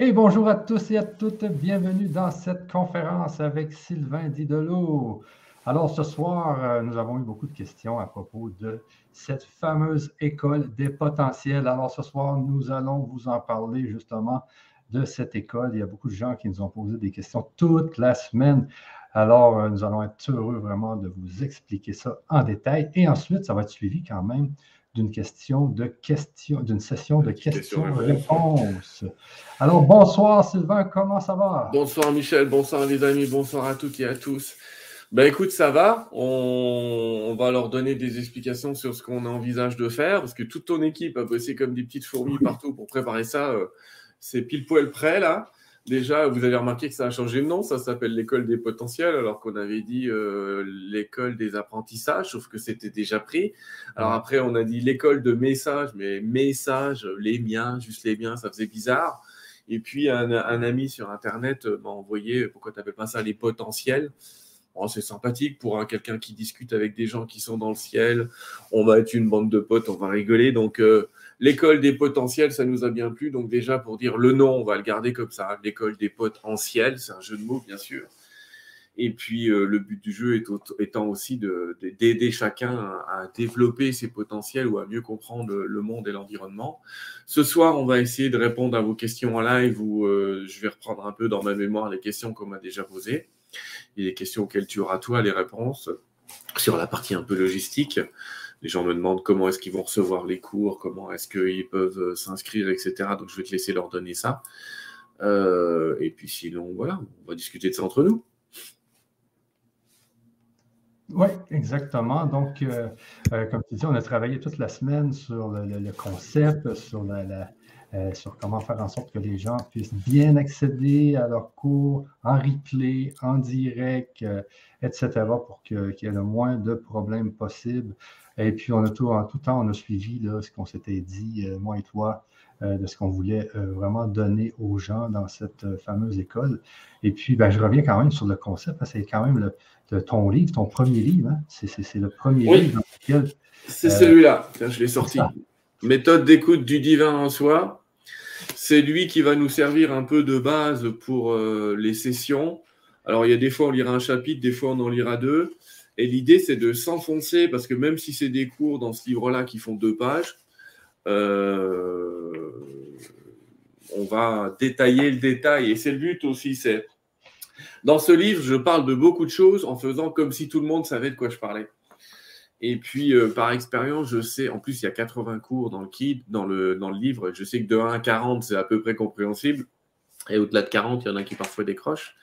Et bonjour à tous et à toutes, bienvenue dans cette conférence avec Sylvain Didolo. Alors ce soir, euh, nous avons eu beaucoup de questions à propos de cette fameuse école des potentiels. Alors ce soir, nous allons vous en parler justement de cette école. Il y a beaucoup de gens qui nous ont posé des questions toute la semaine. Alors euh, nous allons être heureux vraiment de vous expliquer ça en détail. Et ensuite, ça va être suivi quand même d'une question de question, d'une session de questions-réponses. Alors, bonsoir Sylvain, comment ça va? Bonsoir Michel, bonsoir les amis, bonsoir à toutes et à tous. Ben écoute, ça va. On, va leur donner des explications sur ce qu'on envisage de faire, parce que toute ton équipe a bossé comme des petites fourmis partout pour préparer ça. Euh, c'est pile poil prêt là. Déjà, vous avez remarqué que ça a changé de nom, ça s'appelle l'école des potentiels, alors qu'on avait dit euh, l'école des apprentissages, sauf que c'était déjà pris. Alors après, on a dit l'école de messages, mais messages, les miens, juste les miens, ça faisait bizarre. Et puis, un, ami sur Internet m'a envoyé, pourquoi tu n'appelles pas ça les potentiels? Oh, C'est sympathique pour quelqu'un qui discute avec des gens qui sont dans le ciel. On va être une bande de potes, on va rigoler. Donc, euh, L'école des potentiels, ça nous a bien plu. Donc déjà, pour dire le nom, on va le garder comme ça. L'école des potentiels, c'est un jeu de mots, bien sûr. Et puis, euh, le but du jeu étant aussi d'aider chacun à, développer ses potentiels ou à mieux comprendre le monde et l'environnement. Ce soir, on va essayer de répondre à vos questions en live où euh, je vais reprendre un peu dans ma mémoire les questions qu'on m'a déjà posées et les questions auxquelles tu auras toi les réponses sur la partie un peu logistique les gens me demandent comment est-ce qu'ils vont recevoir les cours, comment est-ce qu'ils peuvent euh, s'inscrire, etc. Donc je vais te laisser leur donner ça. Euh, et puis sinon, voilà, on va discuter de ça entre nous. Oui, exactement. Donc, euh, comme tu dis, on a travaillé toute la semaine sur le, concept, sur, sur comment faire en sorte que les gens puissent bien accéder à leurs cours en replay, en direct, etc., pour qu'il y ait le moins de problèmes possibles et puis, on a tout, en tout temps, on a suivi ce qu'on s'était dit, euh, moi et toi, euh, de ce qu'on voulait euh, vraiment donner aux gens dans cette fameuse école. Et puis, ben, je reviens quand même sur le concept, c'est quand même le, ton livre, ton premier livre. Hein. C'est le premier livre dans lequel. C'est celui-là, je l'ai sorti. Méthode d'écoute du divin en soi. C'est lui qui va nous servir un peu de base pour les sessions. Alors, il y a des fois, on lira un chapitre, des fois, on en lira deux. Et l'idée, c'est de s'enfoncer, parce que même si c'est des cours dans ce livre-là qui font deux pages, euh, on va détailler le détail. Et c'est le but aussi. C'est Dans ce livre, je parle de beaucoup de choses en faisant comme si tout le monde savait de quoi je parlais. Et puis, euh, par expérience, je sais, en plus, il y a 80 cours dans le kit, dans le, dans le livre. Je sais que de 1 à 40, c'est à peu près compréhensible. Et au-delà de 40, il y en a qui parfois décrochent.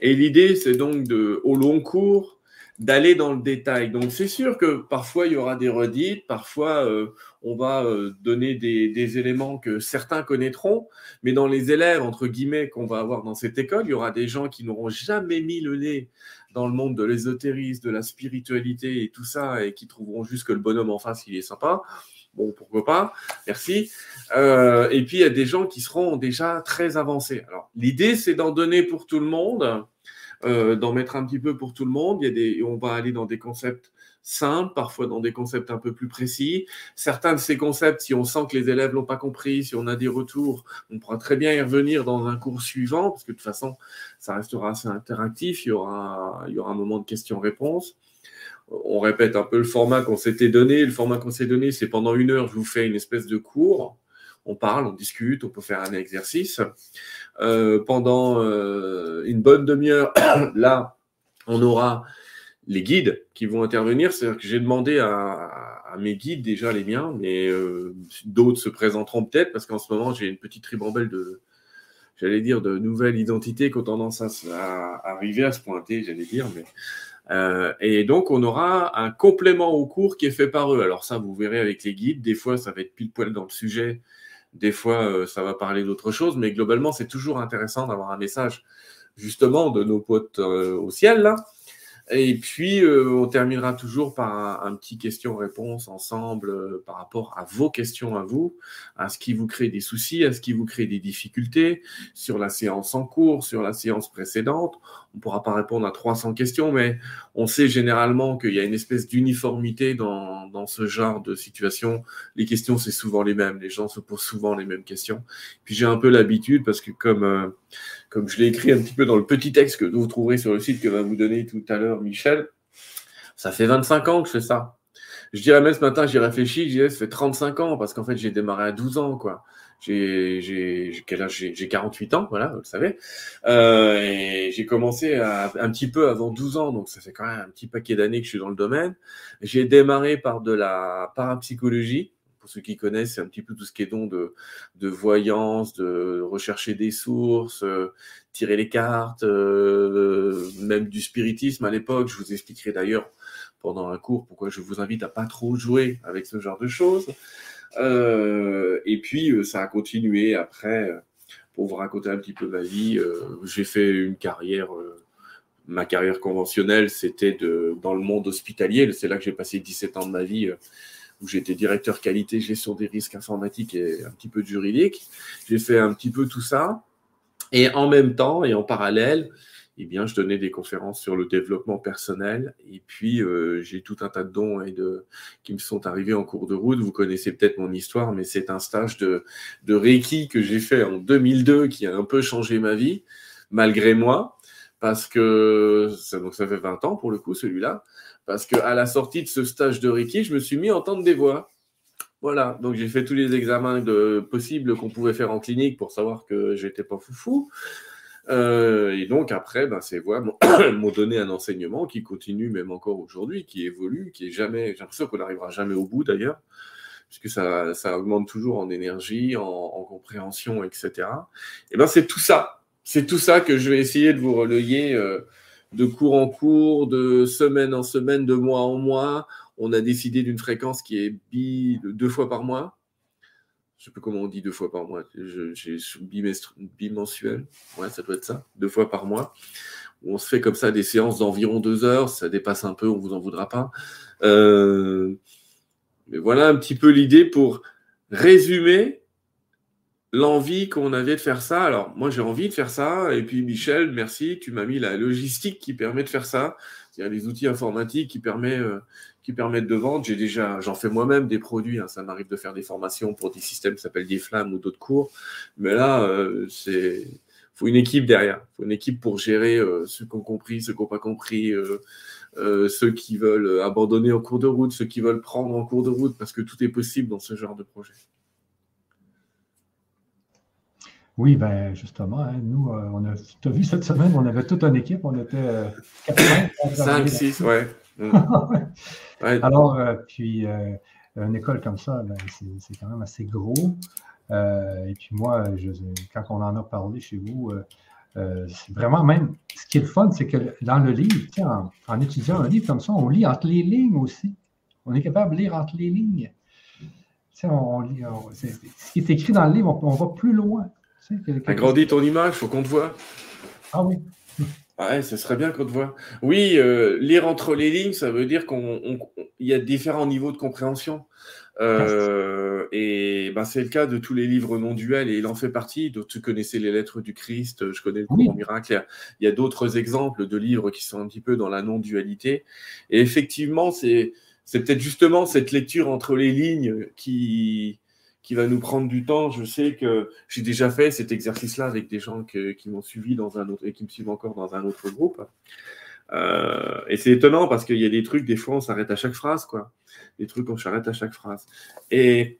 Et l'idée, c'est donc de, au long cours, d'aller dans le détail. Donc c'est sûr que parfois il y aura des redites, parfois euh, on va euh, donner des, éléments que certains connaîtront, mais dans les élèves, entre guillemets, qu'on va avoir dans cette école, il y aura des gens qui n'auront jamais mis le nez dans le monde de l'ésotérisme, de la spiritualité et tout ça, et qui trouveront juste que le bonhomme en face, il est sympa. Bon, pourquoi pas, merci. Euh, et puis il y a des gens qui seront déjà très avancés. Alors l'idée, c'est d'en donner pour tout le monde euh, d'en mettre un petit peu pour tout le monde. Il y a des, on va aller dans des concepts simples, parfois dans des concepts un peu plus précis. Certains de ces concepts, si on sent que les élèves l'ont pas compris, si on a des retours, on pourra très bien y revenir dans un cours suivant, parce que de toute façon, ça restera assez interactif. Il y aura, il y aura un moment de questions-réponses. On répète un peu le format qu'on s'était donné. Le format qu'on s'est donné, c'est pendant une heure, je vous fais une espèce de cours. On parle, on discute, on peut faire un exercice. Euh, pendant euh, une bonne demi-heure, là, on aura les guides qui vont intervenir. C'est-à-dire que j'ai demandé à, mes guides, déjà les miens, mais euh, d'autres se présenteront peut-être parce qu'en ce moment, j'ai une petite ribambelle de, j'allais dire, de nouvelles identités qui ont tendance à, arriver à se pointer, j'allais dire. Et donc, on aura un complément au cours qui est fait par eux. Alors ça, vous verrez avec les guides. Des fois, ça va être pile poil dans le sujet des fois, euh, ça va parler d'autre chose, mais globalement, c'est toujours intéressant d'avoir un message justement de nos potes euh, au ciel, là, Et puis, euh, on terminera toujours par un, petit question-réponse ensemble euh, par rapport à vos questions à vous, à ce qui vous crée des soucis, à ce qui vous crée des difficultés sur la séance en cours, sur la séance précédente. On ne pourra pas répondre à 300 questions, mais on sait généralement qu'il y a une espèce d'uniformité dans, dans ce genre de situation. Les questions, c'est souvent les mêmes. Les gens se posent souvent les mêmes questions. Puis j'ai un peu l'habitude parce que comme... Euh, comme je l'ai écrit un petit peu dans le petit texte que vous trouverez sur le site que va vous donner tout à l'heure Michel, ça fait 25 ans que je fais ça. Je dirais même ce matin, j'y réfléchis, je dirais, ça fait 35 ans, parce qu'en fait, j'ai démarré à 12 ans, quoi. J'ai, 48 ans, voilà, vous le savez. Euh, et j'ai commencé à, un petit peu avant 12 ans, donc ça fait quand même un petit paquet d'années que je suis dans le domaine. J'ai démarré par de la parapsychologie, pour ceux qui connaissent, c'est un petit peu tout ce qui est don de, de voyance, de rechercher des sources, euh, tirer les cartes, euh, même du spiritisme à l'époque. Je vous expliquerai d'ailleurs pendant un cours pourquoi je vous invite à pas trop jouer avec ce genre de choses. Euh, et puis, ça a continué après. Pour vous raconter un petit peu ma vie, j'ai fait une carrière ma carrière conventionnelle, c'était dans le monde hospitalier. C'est là que j'ai passé 17 ans de ma vie où j'étais directeur qualité, gestion des risques informatiques et un petit peu de juridique. J'ai fait un petit peu tout ça. Et en même temps et en parallèle, eh bien, je donnais des conférences sur le développement personnel. Et puis, euh, j'ai tout un tas de dons et de, qui me sont arrivés en cours de route. Vous connaissez peut-être mon histoire, mais c'est un stage de, de Reiki que j'ai fait en 2002 qui a un peu changé ma vie, malgré moi, parce que ça, fait 20 ans pour le coup, celui-là. Parce qu'à la sortie de ce stage de Reiki, je me suis mis à entendre des voix. Voilà, donc j'ai fait tous les examens possibles qu'on pouvait faire en clinique pour savoir que j'étais pas foufou. Euh, et donc après, ben, ces voix m'ont donné un enseignement qui continue même encore aujourd'hui, qui évolue, qui est jamais, j'ai l'impression qu'on n'arrivera jamais au bout d'ailleurs, puisque ça, ça augmente toujours en énergie, en, compréhension, etc. Et ben c'est tout ça, c'est tout ça que je vais essayer de vous relayer euh, de cours en cours, de semaine en semaine, de mois en mois. On a décidé d'une fréquence qui est bi, deux fois par mois. Je ne sais pas comment on dit deux fois par mois. J'ai bimensuel. Ouais, ça doit être ça. Deux fois par mois. On se fait comme ça des séances d'environ deux heures. Ça dépasse un peu, on vous en voudra pas. Euh, mais voilà un petit peu l'idée pour résumer l'envie qu'on avait de faire ça. Alors, moi, j'ai envie de faire ça. Et puis, Michel, merci, tu m'as mis la logistique qui permet de faire ça. A les outils informatiques qui, permet, euh, qui permettent de vendre. J'ai déjà, j'en fais moi-même des produits. Hein. Ça m'arrive de faire des formations pour des systèmes qui s'appellent des flammes ou d'autres cours. Mais là, euh, c'est faut une équipe derrière. faut une équipe pour gérer euh, ceux qui ont compris, ceux qui n'ont pas compris. ceux qui veulent abandonner en cours de route, ceux qui veulent prendre en cours de route, parce que tout est possible dans ce genre de projet. Oui, ben justement, hein, nous, euh, on a, tu as vu cette semaine, on avait toute une équipe, on était euh, 5, 6, ouais. Alors, euh, puis, euh, une école comme ça, ben, c'est quand même assez gros. et puis moi, quand on en a parlé chez vous, c'est vraiment même, ce qui est le fun, c'est que dans le livre, en, en, étudiant un livre comme ça, on lit entre les lignes aussi. On est capable de lire entre les lignes. On, ce qui est écrit dans le livre, on va plus loin. Agrandis ton image, faut qu'on te voit. Ah oui. Ouais, ce serait bien qu'on te voit. Oui, euh, lire entre les lignes, ça veut dire qu'il y a différents niveaux de compréhension. Euh, et ben, c'est le cas de tous les livres non duels et il en fait partie. Donc, tu connaissais les lettres du Christ, je connais le courant miracle. Il y a, d'autres exemples de livres qui sont un petit peu dans la non-dualité. Et effectivement, c'est peut-être justement cette lecture entre les lignes qui, qui va nous prendre du temps. Je sais que j'ai déjà fait cet exercice-là avec des gens qui m'ont suivi dans un autre et qui me suivent encore dans un autre groupe. Euh, et c'est étonnant parce qu'il y a des trucs, des fois, on s'arrête à chaque phrase, quoi. Des trucs, on s'arrête à chaque phrase. Et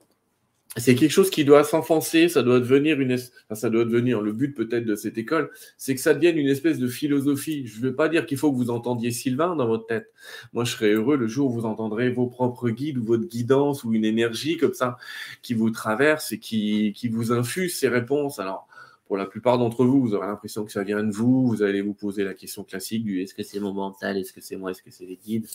c'est quelque chose qui doit s'enfoncer, ça doit devenir une, ça doit devenir le but peut-être de cette école, c'est que ça devienne une espèce de philosophie. Je ne veux pas dire qu'il faut que vous entendiez Sylvain dans votre tête. Moi, je serais heureux le jour où vous entendrez vos propres guides ou votre guidance ou une énergie comme ça qui vous traverse et qui, qui vous infuse ces réponses. Alors, pour la plupart d'entre vous, vous aurez l'impression que ça vient de vous. Vous allez vous poser la question classique du est-ce que c'est mon mental, est-ce que c'est moi, est-ce que c'est les guides?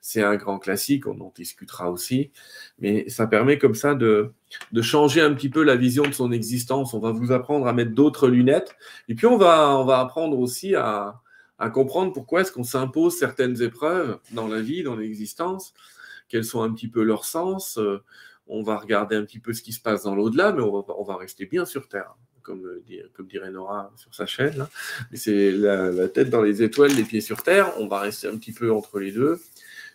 C'est un grand classique, on en discutera aussi. Mais ça permet comme ça de, changer un petit peu la vision de son existence. On va vous apprendre à mettre d'autres lunettes. Et puis on va, apprendre aussi à, comprendre pourquoi est-ce qu'on s'impose certaines épreuves dans la vie, dans l'existence, quels sont un petit peu leurs sens. Euh, on va regarder un petit peu ce qui se passe dans l'au-delà, mais on va rester bien sur Terre, comme, comme dirait Nora sur sa chaîne. C'est la, tête dans les étoiles, les pieds sur Terre. On va rester un petit peu entre les deux.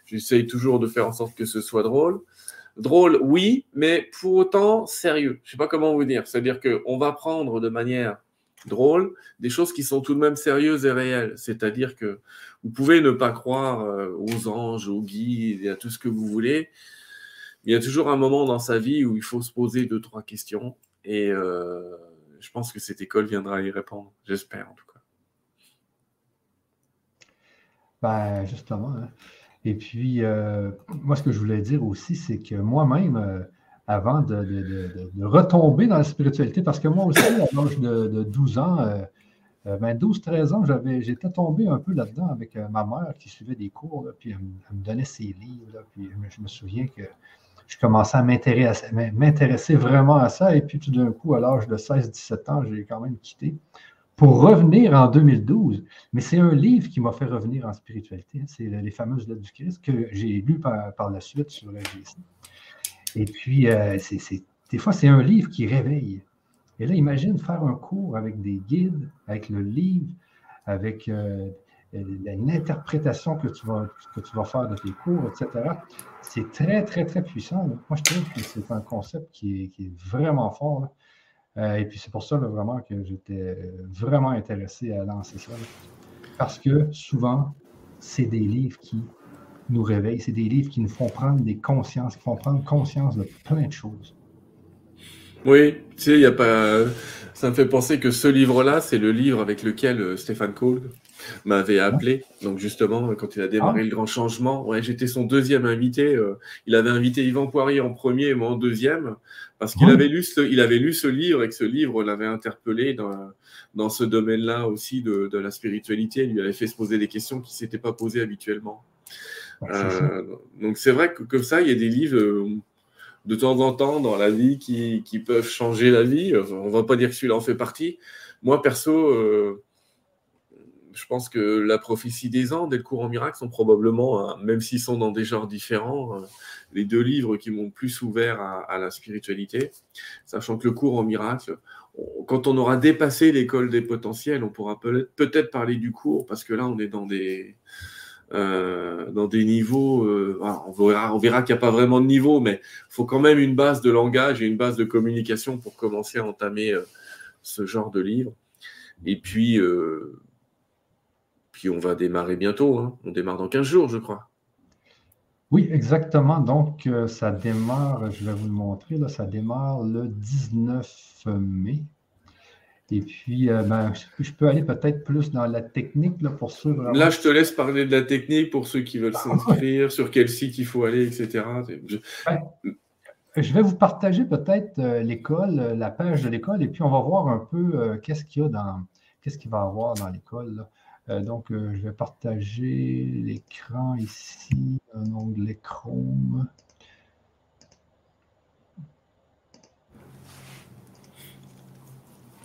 J'essaye toujours de faire en sorte que ce soit drôle. Drôle, oui, mais pour autant sérieux. Je ne sais pas comment vous dire. C'est-à-dire qu'on va prendre de manière drôle des choses qui sont tout de même sérieuses et réelles. C'est-à-dire que vous pouvez ne pas croire euh, aux anges, aux guides à tout ce que vous voulez. Il y a toujours un moment dans sa vie où il faut se poser deux, trois questions. Et euh, je pense que cette école viendra y répondre. J'espère en tout cas. Ben, justement. Hein. Et puis, euh, moi, ce que je voulais dire aussi, c'est que moi-même, euh, avant de, retomber dans la spiritualité, parce que moi aussi, à l'âge de, 12 ans, 12-13 euh, ans, j'avais, j'étais tombé un peu là-dedans avec ma mère qui suivait des cours, puis elle, me donnait ses livres, puis je me souviens que je commençais à m'intéresser, vraiment à ça, et puis tout d'un coup, à l'âge de 16-17 ans, j'ai quand même quitté pour revenir en 2012. Mais c'est un livre qui m'a fait revenir en spiritualité. Hein. C'est les fameuses lettres du Christ que j'ai lu par, la suite sur la GC. Et puis, euh, des fois, c'est un livre qui réveille. Et là, imagine faire un cours avec des guides, avec le livre, avec euh, l'interprétation que, tu vas, que tu vas faire de tes cours, etc. C'est très, très, très puissant. Moi, je trouve que c'est un concept qui est, vraiment fort. Euh, et puis c'est pour ça vraiment que j'étais vraiment intéressé à lancer ça. Parce que souvent, c'est des livres qui nous réveillent, c'est des livres qui nous font prendre des consciences, qui font prendre conscience de plein de choses. Oui, tu sais, il y a pas. Ça me fait penser que ce livre-là, c'est le livre avec lequel euh, Stéphane Cole m'avait appelé. Donc justement, quand il a démarré ah. le grand changement, ouais, j'étais son deuxième invité. Euh, il avait invité Yvan Poirier en premier et moi en deuxième, parce qu'il ah. avait, lu ce, il avait lu ce livre et que ce livre l'avait interpellé dans, dans ce domaine-là aussi de, de, la spiritualité. Il lui avait fait se poser des questions qui ne s'étaient pas posées habituellement. Euh, donc c'est vrai que comme ça, il y a des livres euh, de temps en temps dans la vie qui, qui peuvent changer la vie. On ne va pas dire que celui-là en fait partie. Moi, perso, je pense que la prophétie des Andes et le courant miracle sont probablement, euh, même s'ils sont dans des genres différents, euh, les deux livres qui m'ont plus ouvert à, la spiritualité, sachant que le courant miracle, quand on aura dépassé l'école des potentiels, on pourra peut-être parler du cours, parce que là, on est dans des, euh, dans des niveaux, on verra, on verra qu'il n'y a pas vraiment de niveau, mais il faut quand même une base de langage et une base de communication pour commencer à entamer ce genre de livre. Et puis, puis on va démarrer bientôt. Hein. On démarre dans 15 jours, je crois. Oui, exactement. Donc, euh, ça démarre, je vais vous le montrer, là, ça démarre le 19 mai. Et puis, euh, ben, je peux aller peut-être plus dans la technique là, pour ceux. Là, je te laisse parler de la technique pour ceux qui veulent ah, s'inscrire, sur quel site il faut aller, etc. Je... je vais vous partager peut-être euh, l'école, la page de l'école, et puis on va voir un peu qu'est-ce qu'il y a dans, qu'est-ce qu'il va y avoir dans l'école. Euh, donc, euh, je vais partager l'écran ici, un onglet Chrome.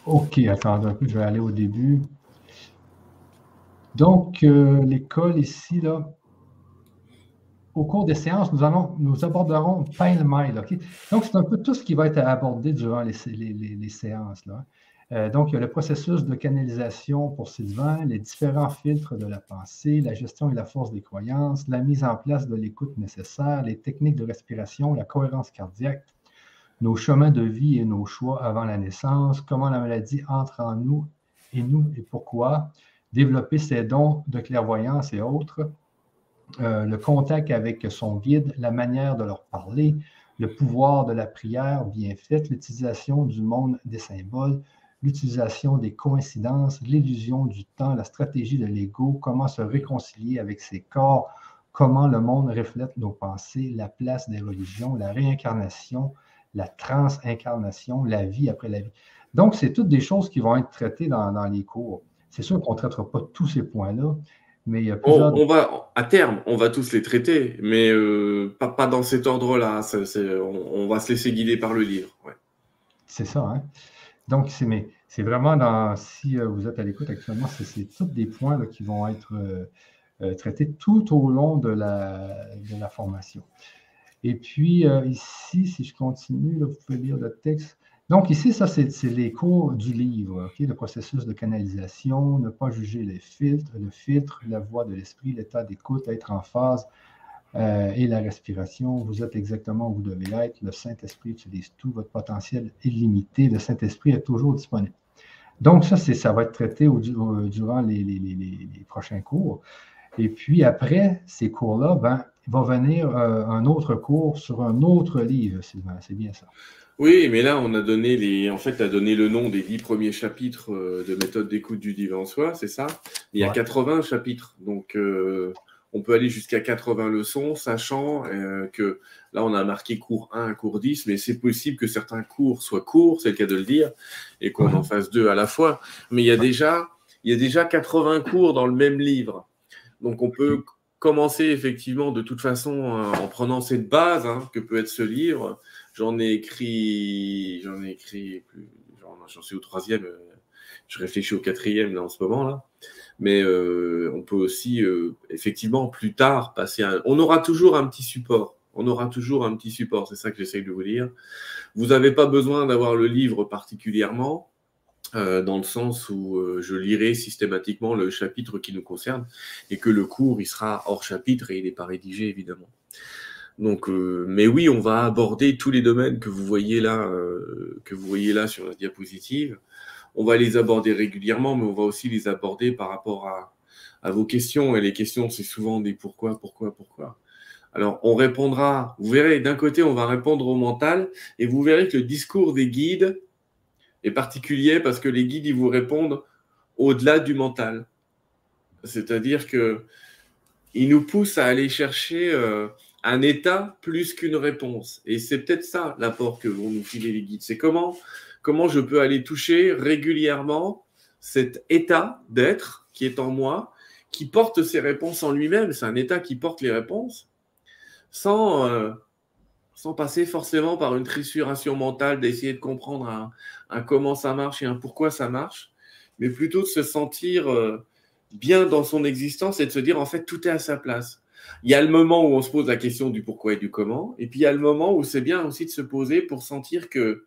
OK, attendez un peu, je vais aller au début. Donc, euh, l'école ici, là, au cours des séances, nous, allons, nous aborderons pêle-mêle. Donc, c'est un peu tout ce qui va être abordé durant les, les séances. Là. Euh, donc, il y a le processus de canalisation pour Sylvain, les différents filtres de la pensée, la gestion et la force des croyances, la mise en place de l'écoute nécessaire, les techniques de respiration, la cohérence cardiaque, nos chemins de vie et nos choix avant la naissance, comment la maladie entre en nous et nous et pourquoi, développer ses dons de clairvoyance et autres, euh, le contact avec son guide, la manière de leur parler, le pouvoir de la prière bien faite, l'utilisation du monde des symboles, l'utilisation des coïncidences, l'illusion du temps, la stratégie de l'ego, comment se réconcilier avec ses corps, comment le monde reflète nos pensées, la place des religions, la réincarnation, la transincarnation, la vie après la vie. Donc, c'est toutes des choses qui vont être traitées dans, les cours. C'est sûr qu'on ne traitera pas tous ces points-là, mais il y a plusieurs... on, va, à terme, on va tous les traiter, mais euh, pas, dans cet ordre-là. On, va se laisser guider par le livre. C'est ça, hein? Donc, c'est vraiment dans, si vous êtes à l'écoute actuellement, c'est tous des points qui vont être traités tout au long de la, de la formation. Et puis, ici, si je continue, vous pouvez lire le texte. Donc, ici, ça, c'est les cours du livre, le processus de canalisation, ne pas juger les filtres, le filtre, la voix de l'esprit, l'état d'écoute, être en phase euh, et la respiration. Vous êtes exactement où vous devez être. Le Saint-Esprit utilise tout, votre potentiel est limité. Le Saint-Esprit est toujours disponible. Donc, ça, ça va être traité durant les, prochains cours. Et puis, après ces cours-là, ben, il va venir euh, un autre cours sur un autre livre, C'est bien ça. Oui, mais là, on a donné les, en fait, a donné le nom des dix premiers chapitres euh, de méthode d'écoute du divin en soi, c'est ça? Il y a 80 chapitres, donc euh, on peut aller jusqu'à 80 leçons, sachant euh, que là, on a marqué cours 1, cours 10, mais c'est possible que certains cours soient courts, c'est le cas de le dire, et qu'on en fasse deux à la fois. Mais il y a déjà, il y a déjà 80 cours dans le même livre, donc on peut commencer effectivement de toute façon en prenant cette base hein, que peut être ce livre J'en ai écrit, j'en ai écrit plus, j'en suis au troisième, euh, je réfléchis au quatrième là, en ce moment là. Mais euh, on peut aussi euh, effectivement plus tard passer à... On aura toujours un petit support. On aura toujours un petit support, c'est ça que j'essaye de vous dire. Vous n'avez pas besoin d'avoir le livre particulièrement, dans le sens où je lirai systématiquement le chapitre qui nous concerne et que le cours, il sera hors chapitre et il n'est pas rédigé, évidemment. Donc, euh, mais oui, on va aborder tous les domaines que vous voyez là, euh, que vous voyez là sur la diapositive. On va les aborder régulièrement, mais on va aussi les aborder par rapport à, vos questions. Et les questions, c'est souvent des pourquoi, pourquoi, pourquoi. Alors, on répondra. Vous verrez, d'un côté, on va répondre au mental, et vous verrez que le discours des guides est particulier parce que les guides, ils vous répondent au-delà du mental. C'est-à-dire que ils nous poussent à aller chercher. Euh, un état plus qu'une réponse. Et c'est peut-être ça l'apport que vont nous filer les guides. C'est comment, comment je peux aller toucher régulièrement cet état d'être qui est en moi, qui porte ses réponses en lui-même. C'est un état qui porte les réponses sans, euh, sans passer forcément par une trissuration mentale d'essayer de comprendre un, comment ça marche et un pourquoi ça marche, mais plutôt de se sentir euh, bien dans son existence et de se dire en fait tout est à sa place il y a le moment où on se pose la question du pourquoi et du comment, et puis il y a le moment où c'est bien aussi de se poser pour sentir que,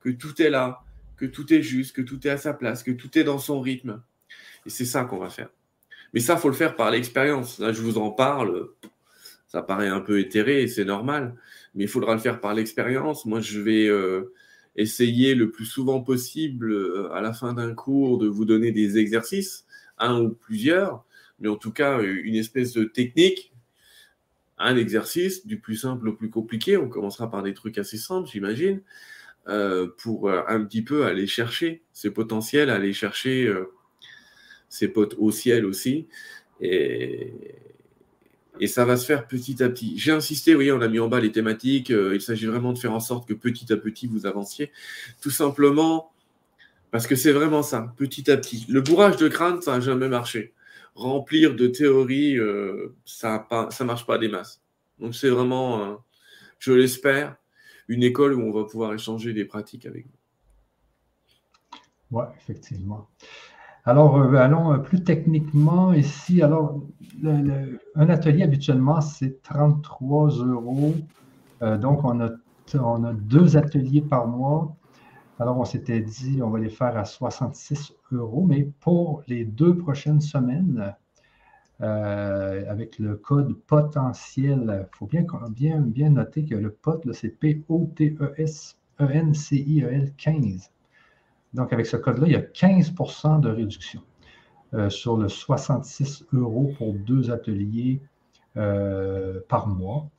que tout est là, que tout est juste, que tout est à sa place, que tout est dans son rythme. Et c'est ça qu'on va faire. Mais ça, faut le faire par l'expérience. Là, je vous en parle, ça paraît un peu éthéré, c'est normal, mais il faudra le faire par l'expérience. Moi, je vais euh, essayer le plus souvent possible, euh, à la fin d'un cours, de vous donner des exercices, un ou plusieurs, mais en tout cas, une espèce de technique un exercice du plus simple au plus compliqué. On commencera par des trucs assez simples, j'imagine, euh, pour euh, un petit peu aller chercher ses potentiels, aller chercher euh, ses potes au ciel aussi. Et, et ça va se faire petit à petit. J'ai insisté, oui, on a mis en bas les thématiques. il s'agit vraiment de faire en sorte que petit à petit vous avanciez. Tout simplement parce que c'est vraiment ça, petit à petit. Le bourrage de crâne, ça n'a jamais marché remplir de théories, euh, ça ne marche pas des masses. Donc c'est vraiment, euh, je l'espère, une école où on va pouvoir échanger des pratiques avec vous. Oui, effectivement. Alors, euh, allons plus techniquement ici. Alors, un atelier habituellement, c'est 33 euros. donc, on a, on a deux ateliers par mois. Alors, on s'était dit, on va les faire à 66 euros, mais pour les deux prochaines semaines, euh, avec le code potentiel, il faut bien, bien, noter que le POT, c'est P-O-T-E-S-E-N-C-I-E-L 15. Donc, avec ce code-là, il y a 15% de réduction euh, sur le 66 euros pour deux ateliers euh, par mois.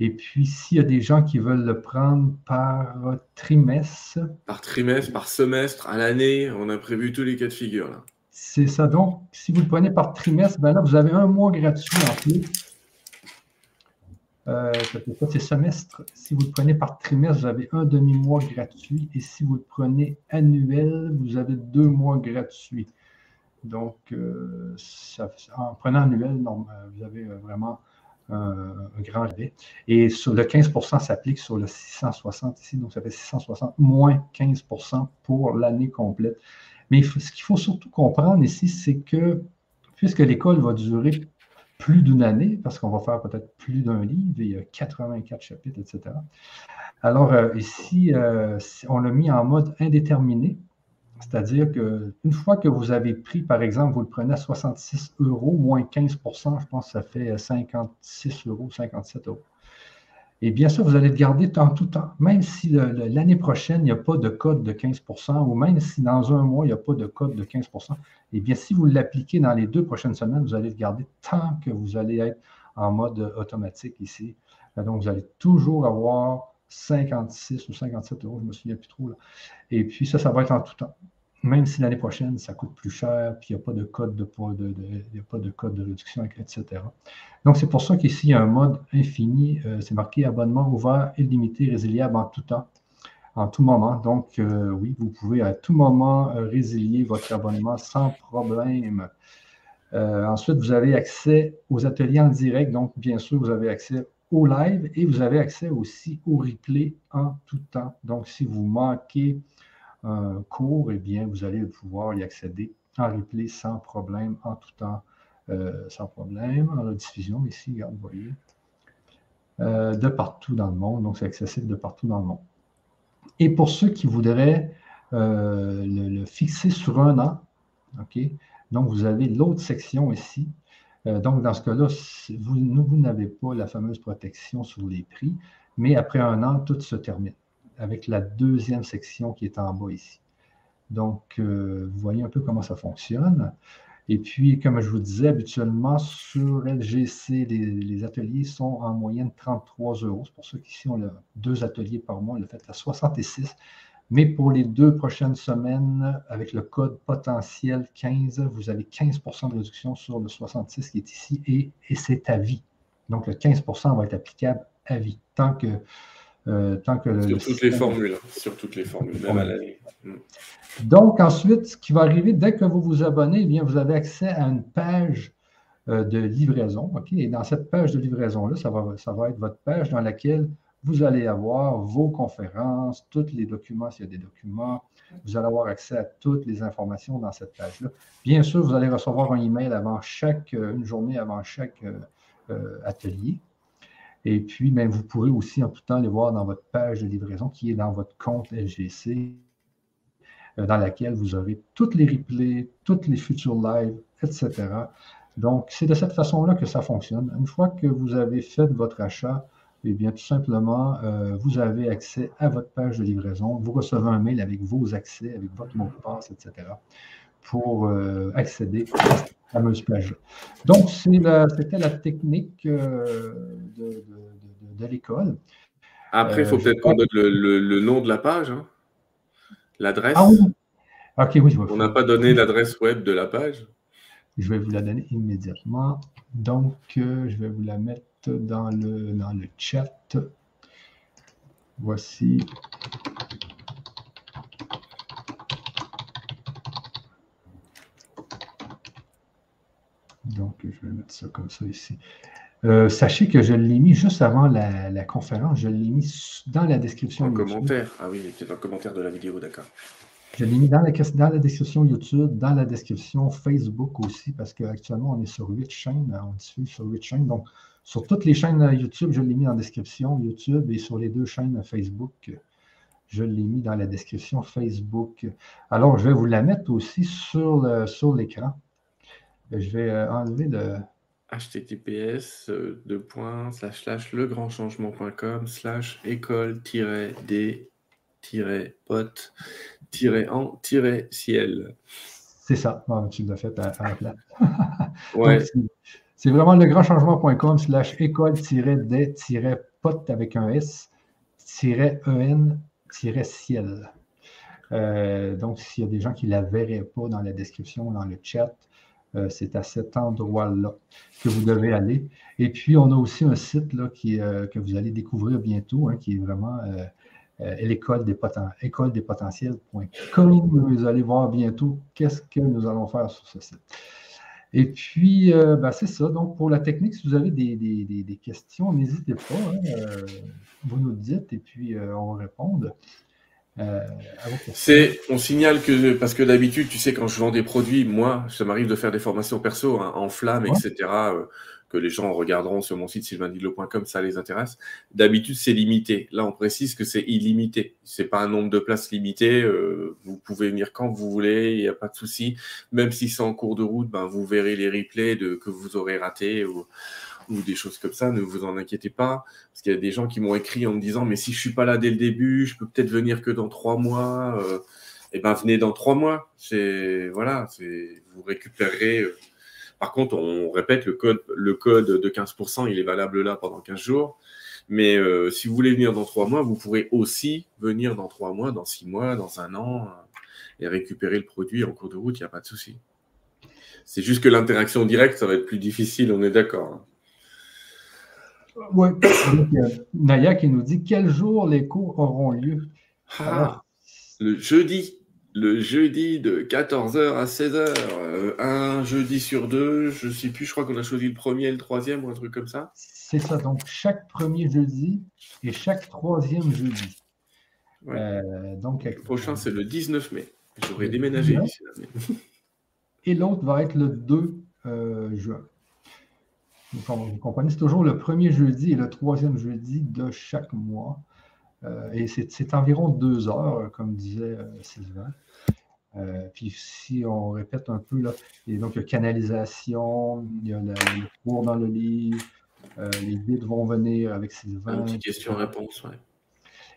Et puis, s'il y a des gens qui veulent le prendre par trimestre. Par trimestre, par semestre, à l'année, on a prévu tous les cas de figure. C'est ça. Donc, si vous le prenez par trimestre, ben là, vous avez un mois gratuit en plus. Euh, c'est semestre. Si vous le prenez par trimestre, vous avez un demi-mois gratuit. Et si vous le prenez annuel, vous avez deux mois gratuits. Donc, euh, en prenant annuel, non, vous avez vraiment un, grand rabais. Et sur le 15% s'applique sur le 660 ici, donc ça fait 660 moins 15% pour l'année complète. Mais ce qu'il faut surtout comprendre ici, c'est que puisque l'école va durer plus d'une année, parce qu'on va faire peut-être plus d'un livre, il y a 84 chapitres, etc. Alors euh, ici, euh, on l'a mis en mode indéterminé, c'est-à-dire qu'une fois que vous avez pris, par exemple, vous le prenez à 66 euros, moins 15% je pense que ça fait 56 euros, 57 euros. Et bien sûr, vous allez le garder en tout temps, même si l'année prochaine, il n'y a pas de code de 15% ou même si dans un mois, il n'y a pas de code de 15% Et bien, si vous l'appliquez dans les deux prochaines semaines, vous allez le garder tant que vous allez être en mode automatique ici. Donc, vous allez toujours avoir 56 ou 57 euros, je ne me souviens plus trop. Et puis ça, ça va être en tout temps. Même si l'année prochaine, ça coûte plus cher, puis il n'y a pas de code de, de, pas de code de réduction, etc. Donc, c'est pour ça qu'ici, il y a un mode infini. Euh, c'est marqué abonnement ouvert, illimité, résiliable en tout temps, en tout moment. Donc, euh, oui, vous pouvez à tout moment euh, résilier votre abonnement sans problème. ensuite, vous avez accès aux ateliers en direct. Donc, bien sûr, vous avez accès au live et vous avez accès aussi au replay en tout temps. Donc, si vous manquez un cours, eh bien, vous allez pouvoir y accéder en replay sans problème, en tout temps, euh, sans problème, en rediffusion ici, vous euh, de partout dans le monde. Donc, c'est accessible de partout dans le monde. Et pour ceux qui voudraient euh, le, fixer sur un an, OK, donc vous avez l'autre section ici donc, dans ce cas-là, vous, vous n'avez pas la fameuse protection sur les prix, mais après un an, tout se termine avec la deuxième section qui est en bas ici. Donc, euh, vous voyez un peu comment ça fonctionne. Et puis, comme je vous disais, habituellement, sur LGC, les, ateliers sont en moyenne 33 euros. C'est pour ça qu'ici, on a deux ateliers par mois. On l'a fait à 66. Mais pour les deux prochaines semaines, avec le code potentiel 15, vous avez 15% de réduction sur le 66 qui est ici et, c'est à vie. Donc, le 15% va être applicable à vie, tant que. Euh, tant que sur toutes les formules, hein. sur toutes les formules, même à l'année. Mm. Donc, ensuite, ce qui va arriver, dès que vous vous abonnez, eh bien, vous avez accès à une page euh, de livraison. Et dans cette page de livraison-là, ça va, ça va être votre page dans laquelle vous allez avoir vos conférences, tous les documents, s'il y a des documents. Vous allez avoir accès à toutes les informations dans cette page-là. Bien sûr, vous allez recevoir un email avant chaque, euh, une journée avant chaque euh, atelier. Et puis, ben, vous pourrez aussi en tout temps les voir dans votre page de livraison qui est dans votre compte LGC, dans laquelle vous aurez toutes les replays, toutes les futurs lives, etc. Donc, c'est de cette façon-là que ça fonctionne. Une fois que vous avez fait votre achat, eh bien, tout simplement, euh, vous avez accès à votre page de livraison. Vous recevez un mail avec vos accès, avec votre mot de passe, etc., pour euh, accéder à cette fameuse page-là. Donc, c'était la, technique euh, de, l'école. Après, il faut peut-être qu'on donne le, nom de la page, hein. l'adresse. Ah oui. Oui. On n'a pas donné l'adresse web de la page. Je vais vous la donner immédiatement. Donc, je vais vous la mettre dans le, dans le chat. Voici. Donc, je vais mettre ça comme ça ici. Euh, sachez que je l'ai mis juste avant la, conférence. Je l'ai mis dans la description. En commentaire. Ah oui, dans le commentaire de la vidéo, d'accord. Je l'ai mis dans la, dans la description YouTube, dans la description Facebook aussi, parce qu'actuellement, on est sur 8 chaînes. On diffuse sur 8 chaînes. Donc, sur toutes les chaînes YouTube, je l'ai mis dans la description YouTube et sur les deux chaînes Facebook, je l'ai mis dans la description Facebook. Alors, je vais vous la mettre aussi sur, sur l'écran. Je vais euh, enlever le. https euh, slash legrandchangement.com slash école d pot en ciel. C'est ça. tu l'as fait à, la place. ouais. C'est vraiment le grand slash école-des-pot avec un S, en, ciel. Euh, donc, s'il y a des gens qui ne la verraient pas dans la description, dans le chat, euh, c'est à cet endroit-là que vous devez aller. Et puis, on a aussi un site là, euh, que vous allez découvrir bientôt, hein, qui est vraiment l'école des, poten des potentiels.com. Vous allez voir bientôt qu'est-ce que nous allons faire sur ce site. Et puis, euh, ben, c'est ça. Donc, pour la technique, si vous avez des, questions, n'hésitez pas. Hein, vous nous dites et puis on va répondre. C'est, on signale que, parce que d'habitude, tu sais, quand je vends des produits, moi, ça m'arrive de faire des formations perso hein, en flamme, etc que les gens regarderont sur mon site sylvaindilo.com, ça les intéresse. D'habitude, c'est limité. Là, on précise que c'est illimité. C'est pas un nombre de places limité. Euh, vous pouvez venir quand vous voulez, il n'y a pas de souci. Même si c'est en cours de route, ben, vous verrez les replays de, que vous aurez ratés ou, des choses comme ça. Ne vous en inquiétez pas. Parce qu'il y a des gens qui m'ont écrit en me disant, mais si je suis pas là dès le début, je peux peut-être venir que dans trois mois. Euh, eh ben, venez dans trois mois. C'est, voilà, c'est, vous récupérerez euh, par contre, on répète, le code, le code de 15%, il est valable là pendant 15 jours. Mais euh, si vous voulez venir dans trois mois, vous pourrez aussi venir dans trois mois, dans six mois, dans un an, euh, et récupérer le produit en cours de route, il n'y a pas de souci. C'est juste que l'interaction directe, ça va être plus difficile, on est d'accord. Oui. Naya qui nous dit quel jour les cours auront lieu? Ah, Le jeudi le jeudi de 14h à 16h, euh, un jeudi sur deux, je ne sais plus, je crois qu'on a choisi le premier et le troisième ou un truc comme ça. C'est ça, donc chaque premier jeudi et chaque troisième jeudi. Euh, donc, le prochain, c'est le 19 mai. J'aurais déménagé ici. Et l'autre va être le 2 euh, juin. Vous comprenez, c'est toujours le premier jeudi et le troisième jeudi de chaque mois. et c'est environ deux heures, comme disait Sylvain. Euh, puis si on répète un peu, là, il y a donc canalisation, il y a le, cours dans le livre, euh, les guides vont venir avec Sylvain. Une petite question-réponse, oui.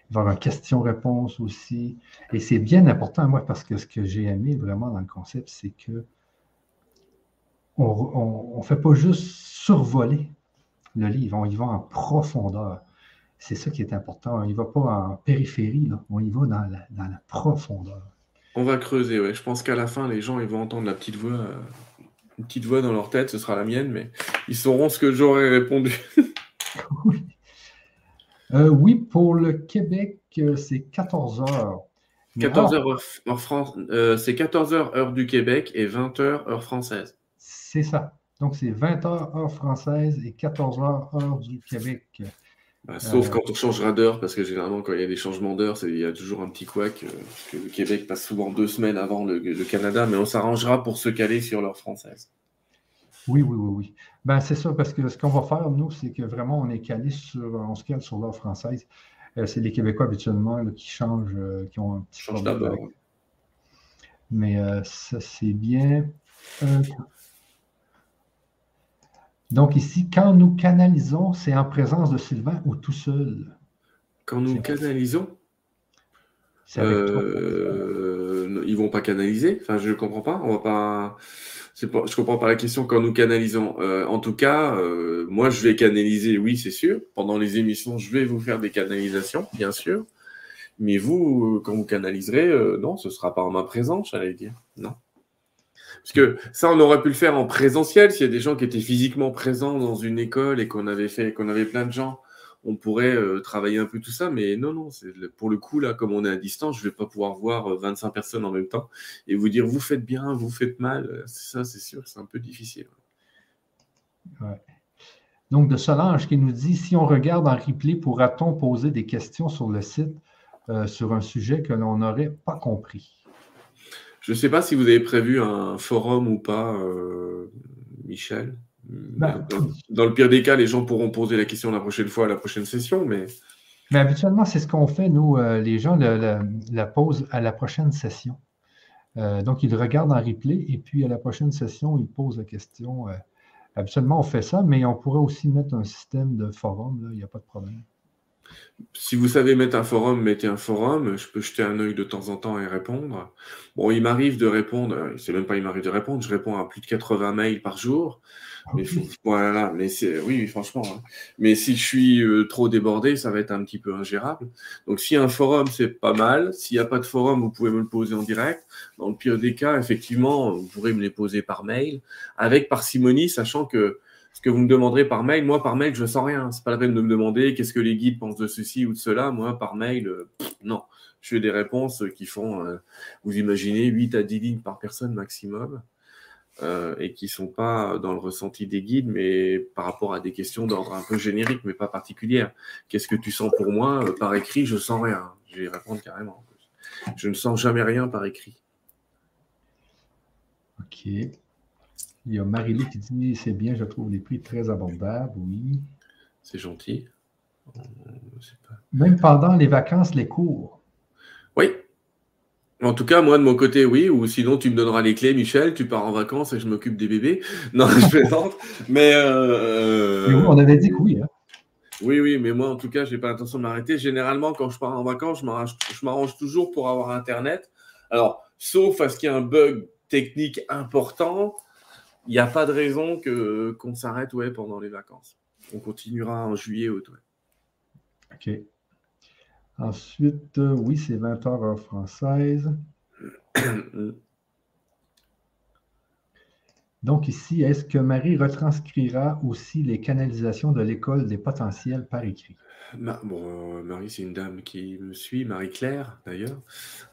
Il va y avoir question-réponse aussi. Et c'est bien important, moi, parce que ce que j'ai aimé vraiment dans le concept, c'est que on ne fait pas juste survoler le livre, on y va en profondeur. C'est ça qui est important. On y va pas en périphérie, là. on y va dans la profondeur. On va creuser, ouais. Je pense qu'à la fin, les gens ils vont entendre la petite voix, euh, une petite voix dans leur tête, ce sera la mienne, mais ils sauront ce que j'aurais répondu. Euh, oui, pour le Québec, euh, c'est 14 heures. 14 heures en France, c'est 14 heures heure du Québec et 20 heures heure française. C'est ça. Donc c'est 20 heures heure française et 14 heures heure du Québec. Bah, sauf quand on changera d'heure, parce que généralement, quand il y a des changements d'heure, il y a toujours un petit couac, euh, parce que le Québec passe souvent deux semaines avant le, Canada, mais on s'arrangera pour se caler sur l'heure française. Oui, oui, oui, oui. Ben, c'est ça, parce que ce qu'on va faire, nous, c'est que vraiment, on est calé sur, on se cale sur l'heure française. Euh, c'est les Québécois habituellement qui changent, euh, qui ont un petit Change d'abord. Mais ça, c'est bien. Donc ici, quand nous canalisons, c'est en présence de Sylvain ou tout seul? Quand nous canalisons euh, Ils vont pas canaliser. Enfin, je ne comprends pas. On va pas. Pas, je comprends pas la question quand nous canalisons. Euh, en tout cas, euh, moi, je vais canaliser, oui, c'est sûr. Pendant les émissions, je vais vous faire des canalisations, bien sûr. Mais vous, quand vous canaliserez, non, ce sera pas en ma présence, j'allais dire. Non. Parce que ça, on aurait pu le faire en présentiel. S'il y a des gens qui étaient physiquement présents dans une école et qu'on avait fait, qu'on avait plein de gens, on pourrait euh, travailler un peu tout ça. Mais non, non, c'est pour le coup, là, comme on est à distance, je ne vais pas pouvoir voir 25 euh, personnes en même temps et vous dire vous faites bien, vous faites mal. Ça, c'est sûr, c'est un peu difficile. Donc, de Solange qui nous dit si on regarde en replay, pourra-t-on poser des questions sur le site euh, sur un sujet que l'on n'aurait pas compris? Je ne sais pas si vous avez prévu un forum ou pas, euh, Michel. Ben, dans, le pire des cas, les gens pourront poser la question la prochaine fois à la prochaine session, mais. Mais habituellement, c'est ce qu'on fait, nous, euh, les gens la, posent à la prochaine session. Euh, donc, ils regardent en replay et puis à la prochaine session, ils posent la question. habituellement, on fait ça, mais on pourrait aussi mettre un système de forum, il n'y a pas de problème. Si vous savez mettre un forum, mettez un forum. Je peux jeter un œil de temps en temps et répondre. Bon, il m'arrive de répondre, euh, c'est même pas il m'arrive de répondre, je réponds à plus de 80 mails par jour. Mais voilà, mais c'est oui, franchement. Hein. Mais si je suis euh, trop débordé, ça va être un petit peu ingérable. Donc, si un forum, c'est pas mal. S'il n'y a pas de forum, vous pouvez me le poser en direct. Dans le pire des cas, effectivement, vous pourrez me les poser par mail, avec parcimonie, sachant que ce que vous me demanderez par mail, moi par mail, je ne sens rien. C'est pas la peine de me demander qu'est-ce que les guides pensent de ceci ou de cela. Moi, par mail, euh, non. Je fais des réponses qui font, euh, vous imaginez, 8 à 10 lignes par personne maximum. euh, et qui sont pas dans le ressenti des guides, mais par rapport à des questions d'ordre un peu générique, mais pas particulière. Qu'est-ce que tu sens pour moi Par écrit, je sens rien. Je vais répondre carrément. Je ne sens jamais rien par écrit. OK. Il y a Marie-Lou qui dit c'est bien, je trouve les prix très abordables. Oui. C'est gentil. Même pendant les vacances, les cours. Oui, en tout cas, moi, de mon côté, oui. Ou sinon, tu me donneras les clés, Michel. Tu pars en vacances et je m'occupe des bébés. Non, je plaisante. mais. Euh, on avait dit que oui. Hein. Oui, oui, mais moi, en tout cas, je n'ai pas l'intention de m'arrêter. Généralement, quand je pars en vacances, je m'arrange toujours pour avoir Internet. Alors, sauf à ce qu'il y ait un bug technique important, il n'y a pas de raison qu'on s'arrête ouais, pendant les vacances. On continuera en juillet, août. OK. Ensuite, euh, oui, c'est 20 heures heure française. Donc ici, est-ce que Marie retranscrira aussi les canalisations de l'école des potentiels par écrit? euh, Marie, c'est une dame qui me suit, Marie-Claire d'ailleurs.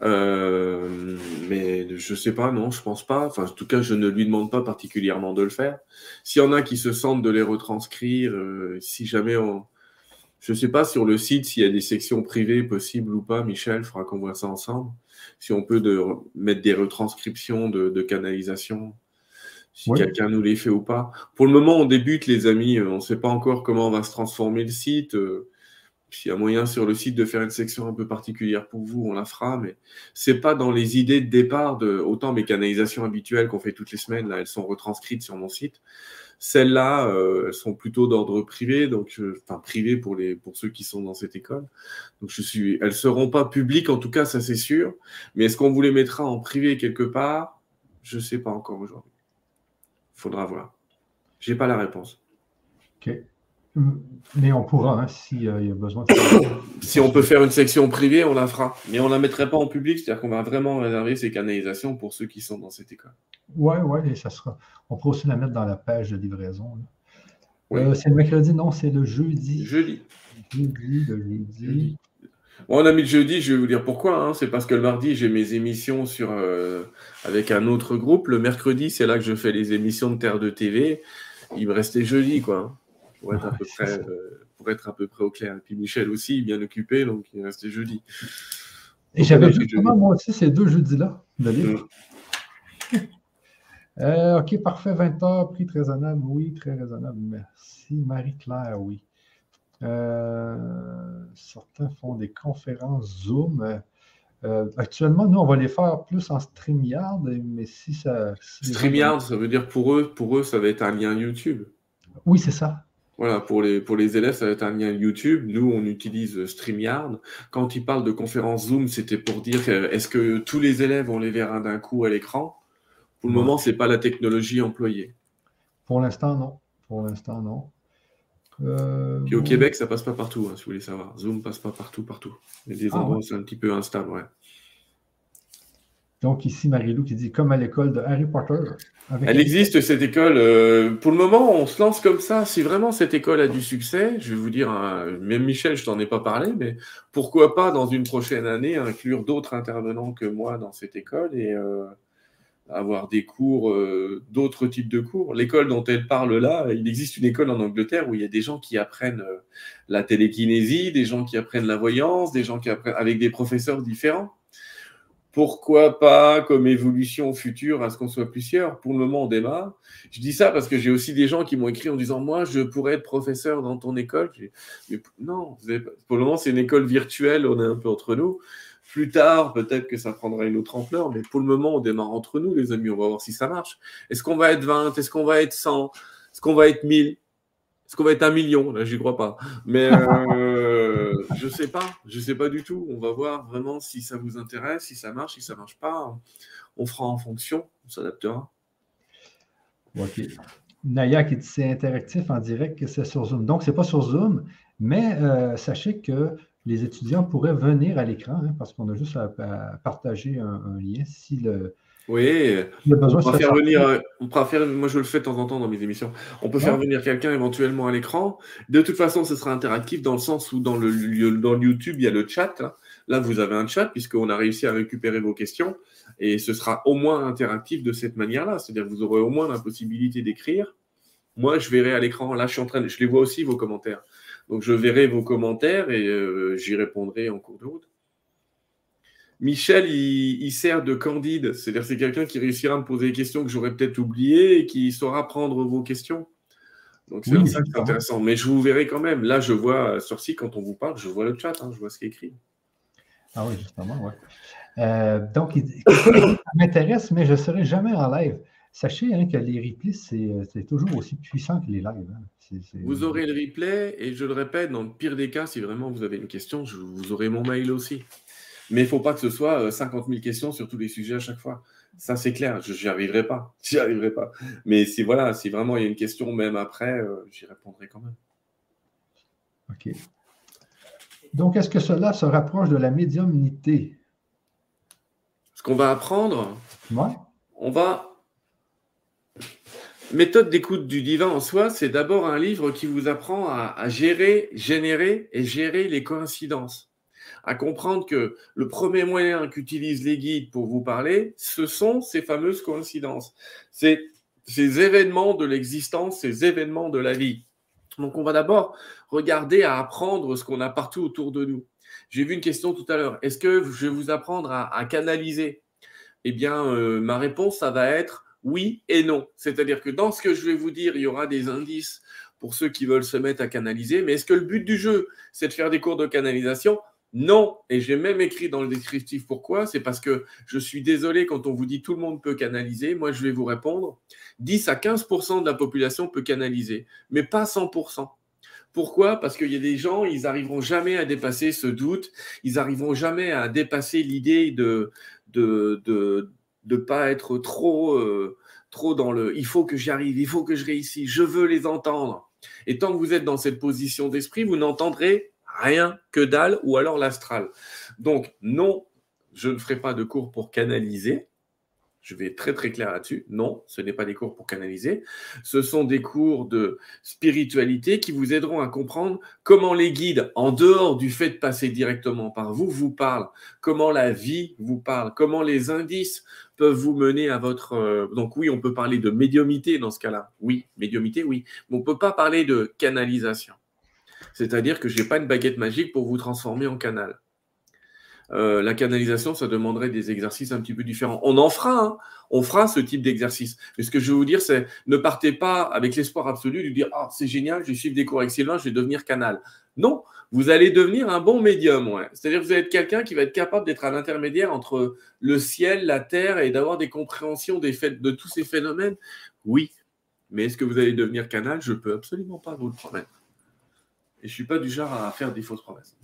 Euh, mais je ne sais pas, non, je pense pas. Enfin, en tout cas, je ne lui demande pas particulièrement de le faire. S'il y en a qui se sentent de les retranscrire, si jamais on, je ne sais pas sur le site s'il y a des sections privées possibles ou pas. Michel, il faudra qu'on ça ensemble. Si on peut de, mettre des retranscriptions de, canalisation, si quelqu'un nous les fait ou pas. Pour le moment, on débute, les amis. On ne sait pas encore comment va se transformer le site. Euh, s'il y a moyen sur le site de faire une section un peu particulière pour vous, on la fera. Mais c'est pas dans les idées de départ de autant mes canalisations habituelles qu'on fait toutes les semaines. Là, elles sont retranscrites sur mon site. Celles-là, euh, elles sont plutôt d'ordre privé, donc euh, enfin privé pour les pour ceux qui sont dans cette école. Donc je suis, elles seront pas publiques en tout cas, ça c'est sûr. Mais est-ce qu'on vous les mettra en privé quelque part? Je sais pas encore aujourd'hui. Faudra voir. J'ai pas la réponse. Ok. Mais on pourra, hein, s'il euh, y a besoin. si on peut faire une section privée, on la fera. Mais on ne la mettrait pas en public, c'est-à-dire qu'on va vraiment réserver ces canalisations pour ceux qui sont dans cette école. Oui, oui, ça sera. On pourra aussi la mettre dans la page de livraison. Euh, c'est le mercredi, non, c'est le jeudi. Jeudi. Jeudi, le jeudi. On a mis le jeudi, je vais vous dire pourquoi. Hein. C'est parce que le mardi, j'ai mes émissions sur, euh, avec un autre groupe. Le mercredi, c'est là que je fais les émissions de Terre de TV. Il me restait jeudi, quoi pour être, à peu près, euh, pour être à peu près au clair. Et puis Michel aussi, bien occupé, donc il restait jeudi. Et j'avais justement, moi aussi, ces deux jeudis-là, de livre. Mm. Euh, ok, parfait, 20 heures, prix très raisonnable, oui, très raisonnable, merci. Marie-Claire, oui. Euh, certains font des conférences Zoom. actuellement, nous, on va les faire plus en StreamYard, mais si ça. StreamYard, ça veut dire pour eux, pour eux, ça va être un lien YouTube. Oui, c'est ça. Voilà, pour les, pour les élèves, ça va être un lien YouTube. Nous, on utilise StreamYard. Quand ils parlent de conférence Zoom, c'était pour dire est-ce que tous les élèves ont les verras d'un coup à l'écran? Pour le moment, ce n'est pas la technologie employée. Pour l'instant, non. Pour l'instant, non. Euh, Puis au Québec, ça passe pas partout, hein, si vous voulez savoir. Zoom passe pas partout, partout. Il y a des ah, endroits c'est un petit peu instable, ouais. Donc ici, Marie-Lou qui dit comme à l'école de Harry Potter. Elle existe, cette école. Euh, pour le moment, on se lance comme ça. Si vraiment cette école a du succès, je vais vous dire, hein, même Michel, je t'en ai pas parlé, mais pourquoi pas dans une prochaine année inclure d'autres intervenants que moi dans cette école et euh, avoir des cours, euh, d'autres types de cours. L'école dont elle parle là, il existe une école en Angleterre où il y a des gens qui apprennent la télékinésie, des gens qui apprennent la voyance, des gens qui apprennent avec des professeurs différents pourquoi pas comme évolution future à ce qu'on soit plusieurs? Pour le moment, on démarre. Je dis ça parce que j'ai aussi des gens qui m'ont écrit en disant Moi, je pourrais être professeur dans ton école. Non, pour le moment, c'est une école virtuelle, on est un peu entre nous. Plus tard, peut-être que ça prendra une autre ampleur, mais pour le moment, on démarre entre nous, les amis. On va voir si ça marche. Est-ce qu'on va être 20 Est-ce qu'on va être 100 Est-ce qu'on va être 1000 Est-ce qu'on va être un million? Là, j'y crois pas. Mais. Euh, je sais pas, je sais pas du tout. On va voir vraiment si ça vous intéresse, si ça marche, si ça marche pas. On fera en fonction, on s'adaptera. Ok. Naya qui dit c'est interactif en direct que c'est sur Zoom. Donc, c'est pas sur Zoom, mais euh, sachez que les étudiants pourraient venir à l'écran hein, parce qu'on a juste à, partager un, lien si le, oui, on peut faire venir, on peut faire, moi je le fais de temps en temps dans mes émissions, on peut faire venir quelqu'un éventuellement à l'écran. De toute façon, ce sera interactif dans le sens où dans le, dans YouTube, il y a le chat. Là, vous avez un chat puisqu'on a réussi à récupérer vos questions et ce sera au moins interactif de cette manière-là. C'est-à-dire que vous aurez au moins la possibilité d'écrire. Moi, je verrai à l'écran. Là, je suis en train de, je les vois aussi vos commentaires. Donc, je verrai vos commentaires et euh, j'y répondrai en cours de route. Michel, il, sert de candide. C'est-à-dire c'est quelqu'un qui réussira à me poser des questions que j'aurais peut-être oubliées et qui saura prendre vos questions. Donc c'est ça qui est intéressant. Mais je vous verrai quand même. Là, je vois sur site, quand on vous parle, je vois le chat, hein, je vois ce qui est écrit. Ah oui, justement, oui. Euh, donc, ça m'intéresse, mais je ne serai jamais en live. Sachez hein, que les replays, c'est toujours aussi puissant que les lives. Hein. Vous aurez le replay, et je le répète, dans le pire des cas, si vraiment vous avez une question, je, vous aurez mon mail aussi. Mais il ne faut pas que ce soit 50 euh, 000 questions sur tous les sujets à chaque fois. Ça, c'est clair, je n'y arriverai pas. J'y arriverai pas. Mais si voilà, si vraiment il y a une question, même après, euh, j'y répondrai quand même. OK. Donc, est-ce que cela se rapproche de la médiumnité? Ce qu'on va apprendre, ouais. on va. Méthode d'écoute du divin en soi, c'est d'abord un livre qui vous apprend à gérer, générer et gérer les coïncidences à comprendre que le premier moyen qu'utilisent les guides pour vous parler, ce sont ces fameuses coïncidences. C'est ces événements de l'existence, ces événements de la vie. Donc, on va d'abord regarder à apprendre ce qu'on a partout autour de nous. J'ai vu une question tout à l'heure. Est-ce que je vais vous apprendre à, canaliser? Eh bien, euh, ma réponse, ça va être oui et non. C'est-à-dire que dans ce que je vais vous dire, il y aura des indices pour ceux qui veulent se mettre à canaliser. Mais est-ce que le but du jeu, c'est de faire des cours de canalisation? Non, et j'ai même écrit dans le descriptif pourquoi, c'est parce que je suis désolé quand on vous dit tout le monde peut canaliser, moi je vais vous répondre, 10 à 15% de la population peut canaliser, mais pas 100%. Pourquoi? Parce qu'il y a des gens, ils n'arriveront jamais à dépasser ce doute, ils n'arriveront jamais à dépasser l'idée de de, de, pas être trop, euh, trop dans le il faut que j'y arrive, il faut que je réussisse, je veux les entendre. Et tant que vous êtes dans cette position d'esprit, vous n'entendrez rien que dalle ou alors l'astral. Donc, non, je ne ferai pas de cours pour canaliser. Je vais être très très clair là-dessus. Non, ce n'est pas des cours pour canaliser. Ce sont des cours de spiritualité qui vous aideront à comprendre comment les guides, en dehors du fait de passer directement par vous, vous parlent. Comment la vie vous parle. Comment les indices peuvent vous mener à votre... Euh, donc oui, on peut parler de médiumité dans ce cas-là. Oui, médiumité, oui. Mais on ne peut pas parler de canalisation. C'est-à-dire que je n'ai pas une baguette magique pour vous transformer en canal. Euh, la canalisation, ça demanderait des exercices un petit peu différents. On en fera, hein. on fera ce type d'exercice. Mais ce que je veux vous dire, c'est ne partez pas avec l'espoir absolu de dire Ah, c'est génial, je vais suivre des cours avec Sylvain, je vais devenir canal. Non, vous allez devenir un bon médium. C'est-à-dire que vous allez être quelqu'un qui va être capable d'être un intermédiaire entre le ciel, la terre et d'avoir des compréhensions de tous ces phénomènes. Oui, mais est-ce que vous allez devenir canal? Je ne peux absolument pas vous le promettre. Et je ne suis pas du genre à faire des fausses promesses.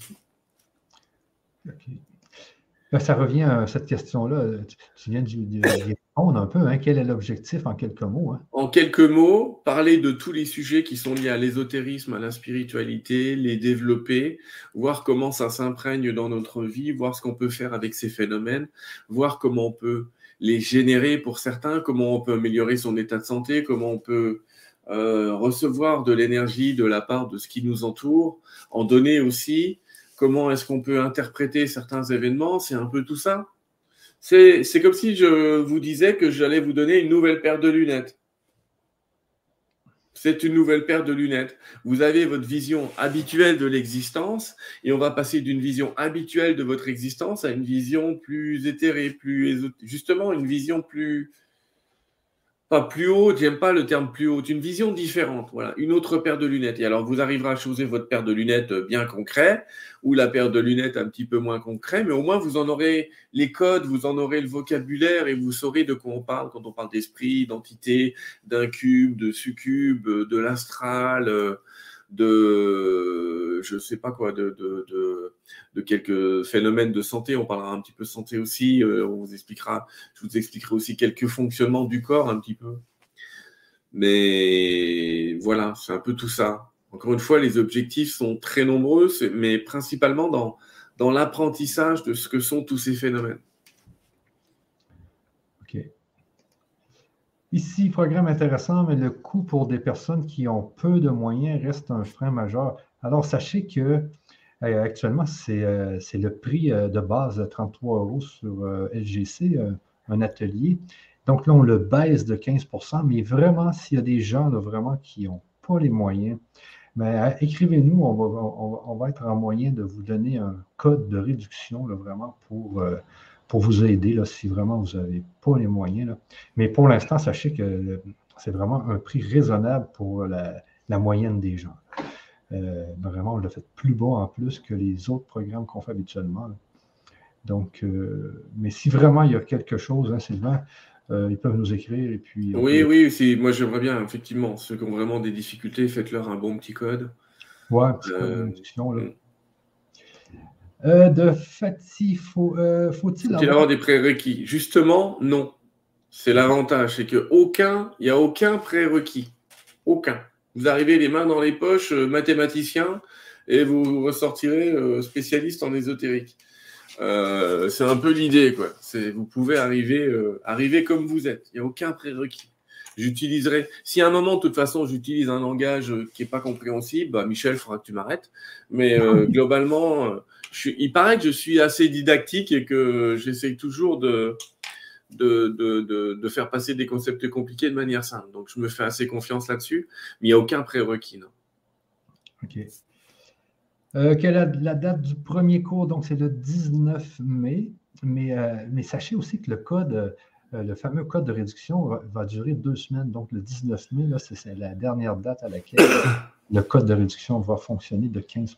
Ben, ça revient à cette question-là. Tu viens répondre un peu. Hein. Quel est l'objectif en quelques mots? Hein? En quelques mots, parler de tous les sujets qui sont liés à l'ésotérisme, à la spiritualité, les développer, voir comment ça s'imprègne dans notre vie, voir ce qu'on peut faire avec ces phénomènes, voir comment on peut les générer pour certains, comment on peut améliorer son état de santé, comment on peut euh, recevoir de l'énergie de la part de ce qui nous entoure, en donner aussi, comment est-ce qu'on peut interpréter certains événements, c'est un peu tout ça. C'est comme si je vous disais que j'allais vous donner une nouvelle paire de lunettes. C'est une nouvelle paire de lunettes. Vous avez votre vision habituelle de l'existence et on va passer d'une vision habituelle de votre existence à une vision plus éthérée, plus justement une vision plus pas plus haut, j'aime pas le terme plus haut, une vision différente, voilà, une autre paire de lunettes. Et alors, vous arriverez à choisir votre paire de lunettes bien concret ou la paire de lunettes un petit peu moins concret, mais au moins vous en aurez les codes, vous en aurez le vocabulaire et vous saurez de quoi on parle quand on parle d'esprit, d'entité, d'un cube, de succube, de l'astral, euh, de, je sais pas quoi, de, de, de, quelques phénomènes de santé. On parlera un petit peu de santé aussi. Euh, on vous expliquera, je vous expliquerai aussi quelques fonctionnements du corps un petit peu. Mais voilà, c'est un peu tout ça. Encore une fois, les objectifs sont très nombreux, mais principalement dans, dans l'apprentissage de ce que sont tous ces phénomènes. Ici, programme intéressant, mais le coût pour des personnes qui ont peu de moyens reste un frein majeur. Alors, sachez que actuellement, c'est le prix de base de 33 euros sur LGC, un atelier. Donc là, on le baisse de 15% mais vraiment, s'il y a des gens vraiment qui n'ont pas les moyens, ben, écrivez-nous, on va, être en moyen de vous donner un code de réduction vraiment pour, pour vous aider là, si vraiment vous n'avez pas les moyens. Mais pour l'instant, sachez que c'est vraiment un prix raisonnable pour la, moyenne des gens. Euh, vraiment, on l'a fait plus bas en plus que les autres programmes qu'on fait habituellement. Donc, euh, mais si vraiment il y a quelque chose, hein, Sylvain, euh, ils peuvent nous écrire et puis. Oui, oui, moi j'aimerais bien, effectivement, ceux qui ont vraiment des difficultés, faites-leur un bon petit code. Ouais, sinon, là. Euh, de faut, euh, faut-il avoir... des prérequis? Justement, non. C'est l'avantage, c'est qu'aucun, il n'y a aucun prérequis. Aucun. Vous arrivez les mains dans les poches, euh, mathématicien, et vous ressortirez spécialiste en ésotérique. c'est un peu l'idée, quoi. C'est, vous pouvez arriver, arriver comme vous êtes. Il n'y a aucun prérequis. J'utiliserai, si à un moment, de toute façon, j'utilise un langage qui n'est pas compréhensible, bah, Michel, il faudra que tu m'arrêtes. Mais globalement, il paraît que je suis assez didactique et que j'essaye toujours de, de, faire passer des concepts compliqués de manière simple. Donc, je me fais assez confiance là-dessus, mais il n'y a aucun prérequis. OK. Euh, quelle est la date du premier cours? Donc, c'est le 19 mai. Mais, euh, mais sachez aussi que le code, euh, le fameux code de réduction va, durer deux semaines. Donc, le 19 mai, c'est la dernière date à laquelle le code de réduction va fonctionner de 15%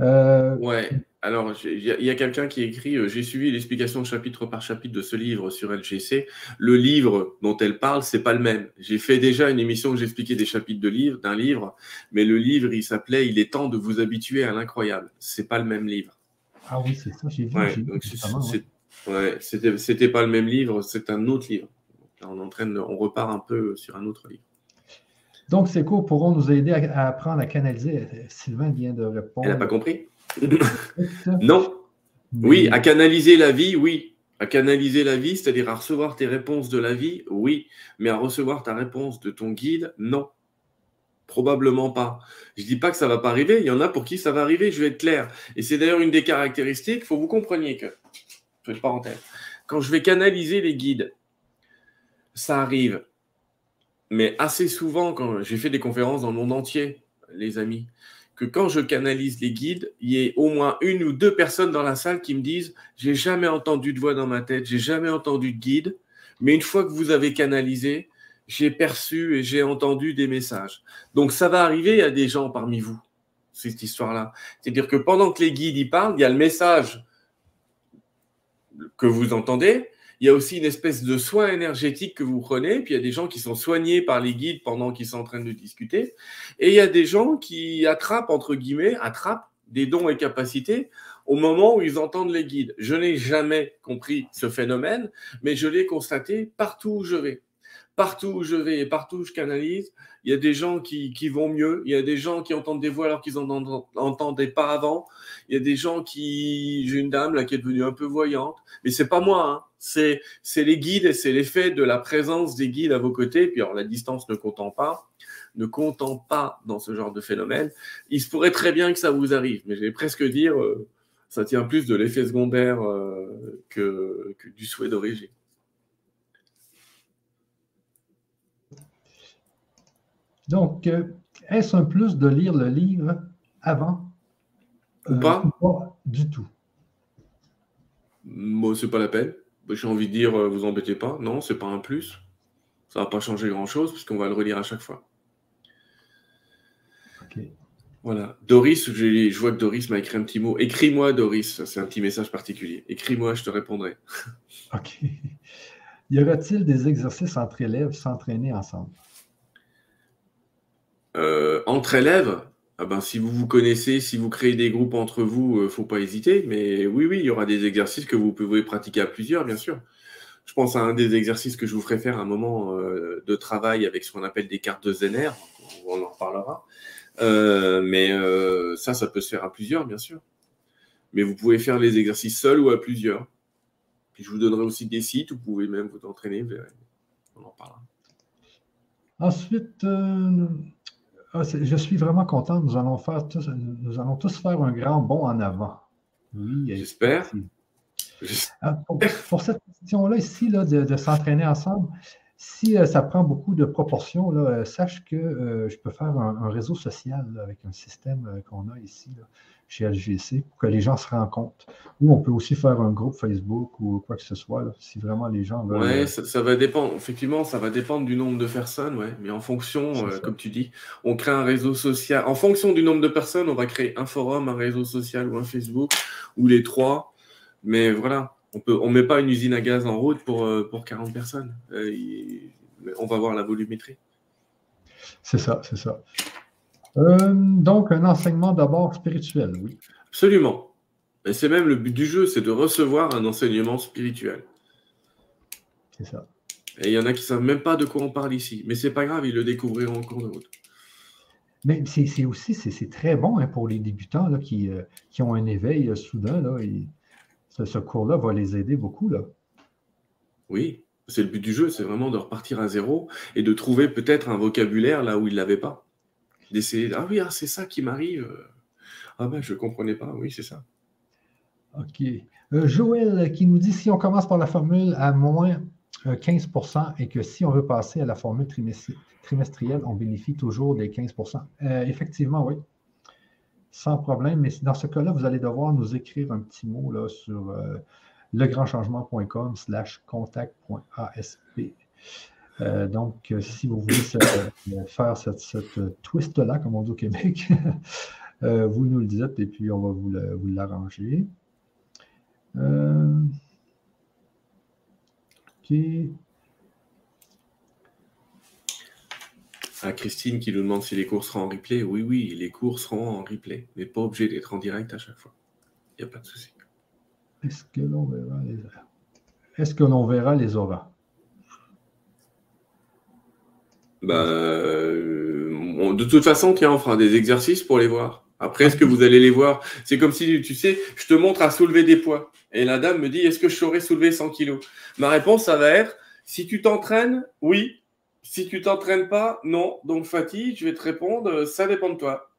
euh, ouais, alors il y a, quelqu'un qui écrit euh, J'ai suivi l'explication chapitre par chapitre de ce livre sur LGC. Le livre dont elle parle, c'est pas le même. J'ai fait déjà une émission où j'expliquais des chapitres de livre, d'un livre, mais le livre, il s'appelait Il est temps de vous habituer à l'incroyable. C'est pas le même livre. Ah oui, c'est ça, j'ai vu. Ouais, c'était pas le même livre, c'est un autre livre. on, entraîne, on repart un peu sur un autre livre. Donc, ces cours pourront nous aider à, apprendre à canaliser. Sylvain vient de répondre. Elle n'a pas compris? Non. Oui, à canaliser la vie, oui. À canaliser la vie, c'est-à-dire à recevoir tes réponses de la vie, oui. Mais à recevoir ta réponse de ton guide, non. Probablement pas. Je ne dis pas que ça ne va pas arriver. Il y en a pour qui ça va arriver, je vais être clair. Et c'est d'ailleurs une des caractéristiques, il faut que vous compreniez que, parenthèse, quand je vais canaliser les guides, ça arrive mais assez souvent, quand j'ai fait des conférences dans le monde entier, les amis, que quand je canalise les guides, il y ait au moins une ou deux personnes dans la salle qui me disent J'ai jamais entendu de voix dans ma tête, j'ai jamais entendu de guide, mais une fois que vous avez canalisé, j'ai perçu et j'ai entendu des messages. Donc ça va arriver à des gens parmi vous, cette histoire-là. C'est-à-dire que pendant que les guides y parlent, il y a le message que vous entendez, il y a aussi une espèce de soin énergétique que vous prenez. Puis il y a des gens qui sont soignés par les guides pendant qu'ils sont en train de discuter. Et il y a des gens qui attrapent, entre guillemets, attrapent des dons et capacités au moment où ils entendent les guides. Je n'ai jamais compris ce phénomène, mais je l'ai constaté partout où je vais. Partout où je vais et partout où je canalise, il y a des gens qui, qui vont mieux, il y a des gens qui entendent des voix alors qu'ils n'en entendaient pas avant, il y a des gens qui... J'ai une dame là qui est devenue un peu voyante, mais c'est pas moi, hein c'est les guides et c'est l'effet de la présence des guides à vos côtés. Puis alors la distance ne comptant pas, ne comptant pas dans ce genre de phénomène, il se pourrait très bien que ça vous arrive. Mais je vais presque dire, euh, ça tient plus de l'effet secondaire euh, que, du souhait d'origine. Donc, euh, est-ce un plus de lire le livre avant? Ou pas, pas du tout? Moi, c'est pas la peine. Bah, j'ai envie de dire, euh, vous embêtez pas. Non, c'est pas un plus. Ça va pas changer grand-chose puisqu'on va le relire à chaque fois. Voilà. Doris, je, vois que Doris m'a écrit un petit mot. Écris-moi, Doris. C'est un petit message particulier. Écris-moi, je te répondrai. OK. Y aura-t-il des exercices entre élèves s'entraîner ensemble? Euh, entre élèves ah ben, si vous vous connaissez, si vous créez des groupes entre vous, ne euh, faut pas hésiter. Mais oui, oui, il y aura des exercices que vous pouvez pratiquer à plusieurs, bien sûr. Je pense à un des exercices que je vous ferai faire à un moment euh, de travail avec ce qu'on appelle des cartes de Zener. On en reparlera. Mais ça, ça peut se faire à plusieurs, bien sûr. Mais vous pouvez faire les exercices seuls ou à plusieurs. Puis je vous donnerai aussi des sites où vous pouvez même vous entraîner. On en parlera. Ensuite, Ah, je suis vraiment content. Nous allons, faire tous, nous allons tous faire un grand bond en avant. Oui, j'espère. Ah, pour, cette question-là, ici, là, de, s'entraîner ensemble, si euh, ça prend beaucoup de proportions, là, euh, sache que euh, je peux faire un, réseau social avec un système qu'on a ici chez LGC pour que les gens se rencontrent. Ou on peut aussi faire un groupe Facebook ou quoi que ce soit, si vraiment les gens veulent. Oui, ça, va dépendre. Effectivement, ça va dépendre du nombre de personnes, ouais. mais en fonction, comme tu dis, on crée un réseau social. En fonction du nombre de personnes, on va créer un forum, un réseau social ou un Facebook, ou les trois. Mais voilà, on ne on met pas une usine à gaz en route pour, euh, pour 40 personnes. Euh, on va voir la volumétrie. C'est ça, c'est ça. Euh, donc, un enseignement d'abord spirituel, oui. Absolument. Et c'est même le but du jeu, c'est de recevoir un enseignement spirituel. C'est ça. Et il y en a qui ne savent même pas de quoi on parle ici. Mais c'est pas grave, ils le découvriront en cours de route. Mais c'est aussi c'est très bon hein, pour les débutants là, qui, qui, ont un éveil soudain. Là, et ce, cours-là va les aider beaucoup. Là. Oui, c'est le but du jeu, c'est vraiment de repartir à zéro et de trouver peut-être un vocabulaire là où il ne l'avait pas. Ah oui, ah, c'est ça qui m'arrive. Ah ben, je ne comprenais pas, oui, c'est ça. OK. Euh, Joël qui nous dit si on commence par la formule à moins 15% euh, et que si on veut passer à la formule trimestrielle, on bénéficie toujours des 15% euh, Effectivement, oui sans problème. Mais dans ce cas-là, vous allez devoir nous écrire un petit mot là, sur euh, legrandchangement.com slash contact.asp. Euh, donc, euh, si vous voulez faire cette, twist-là, comme on dit au Québec, vous nous le dites et puis on va vous l'arranger. OK. Christine qui nous demande si les cours seront en replay. Oui, oui, les cours seront en replay, mais pas obligé d'être en direct à chaque fois. Il n'y a pas de souci. Est-ce que l'on verra les Est-ce que l'on verra les auras? Bah, euh, de toute façon, tiens, on fera des exercices pour les voir. Après, est-ce que vous allez les voir? C'est comme si, tu sais, je te montre à soulever des poids. Et la dame me dit, est-ce que je saurais soulever 100 kilos? Ma réponse, ça va être, si tu t'entraînes, oui, si tu t'entraînes pas, non. Donc, Fatih, je vais te répondre, euh, ça dépend de toi.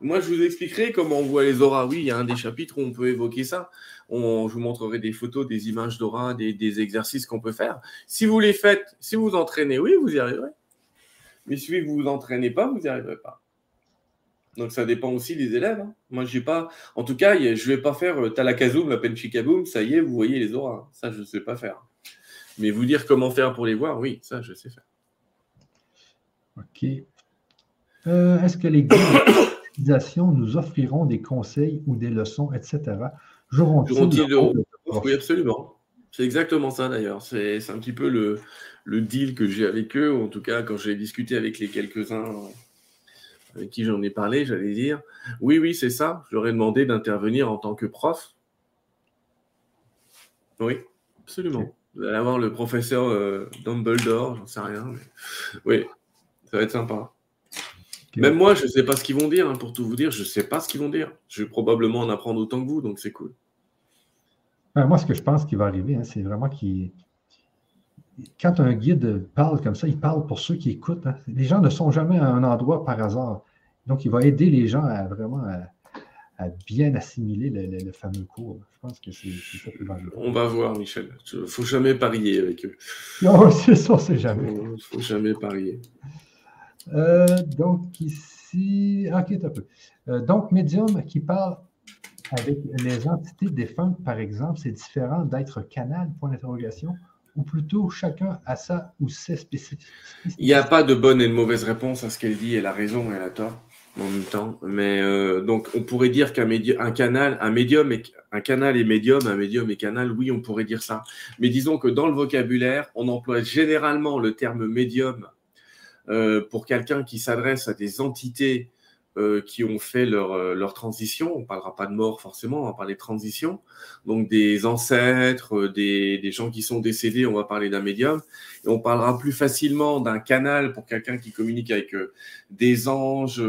Moi, je vous expliquerai comment on voit les auras. Oui, il y a un des chapitres où on peut évoquer ça. On, je vous montrerai des photos, des images d'aura, des, exercices qu'on peut faire. Si vous les faites, si vous entraînez, oui, vous y arriverez. Mais si vous vous entraînez pas, vous n'y arriverez pas. Donc ça dépend aussi des élèves. Hein. Moi, j'ai pas. En tout cas, je ne vais pas faire euh, Talakazoum, la Penchikaboum, ça y est, vous voyez les auras. Ça, je ne sais pas faire. Mais vous dire comment faire pour les voir, oui, ça, je sais faire. OK. Euh, est-ce que les nous offriront des conseils ou des leçons, etc. Joueront-ils Oui, absolument. C'est exactement ça d'ailleurs. C'est un petit peu le, le deal que j'ai avec eux, ou en tout cas quand j'ai discuté avec les quelques-uns avec qui j'en ai parlé, j'allais dire, oui, oui, c'est ça. Je leur ai demandé d'intervenir en tant que prof. Oui, absolument. Vous allez avoir le professeur euh, Dumbledore, j'en sais rien. Oui, ça va être sympa. Même moi, je ne sais pas ce qu'ils vont dire, hein, pour tout vous dire, je ne sais pas ce qu'ils vont dire. Je vais probablement en apprendre autant que vous, donc c'est cool. moi, ce que je pense qui va arriver, hein, c'est vraiment qu'il. Quand un guide parle comme ça, il parle pour ceux qui écoutent. Hein. Les gens ne sont jamais à un endroit par hasard. Donc, il va aider les gens à vraiment à bien assimiler le, fameux cours. Je pense que c'est ça On va voir, Michel. Il ne faut jamais parier avec eux. Non, c'est ça, c'est jamais. Il ne faut jamais parier. Euh, donc, ici. Ah, ok, un peu. Euh, donc, médium qui parle avec les entités défuntes, par exemple, c'est différent d'être canal, point d'interrogation, ou plutôt chacun a ça ou ses spécificités. Il n'y a pas de bonne et de mauvaise réponse à ce qu'elle dit. Elle a raison, elle a tort en même temps. Mais euh, donc, on pourrait dire qu'un un canal, un médium, et, un canal est médium, un médium est canal. Oui, on pourrait dire ça. Mais disons que dans le vocabulaire, on emploie généralement le terme médium pour quelqu'un qui s'adresse à des entités euh, qui ont fait leur, euh, leur transition. On ne parlera pas de mort forcément, on va parler de transition. Donc des ancêtres, euh, des, des, gens qui sont décédés, on va parler d'un médium. Et on parlera plus facilement d'un canal pour quelqu'un qui communique avec des anges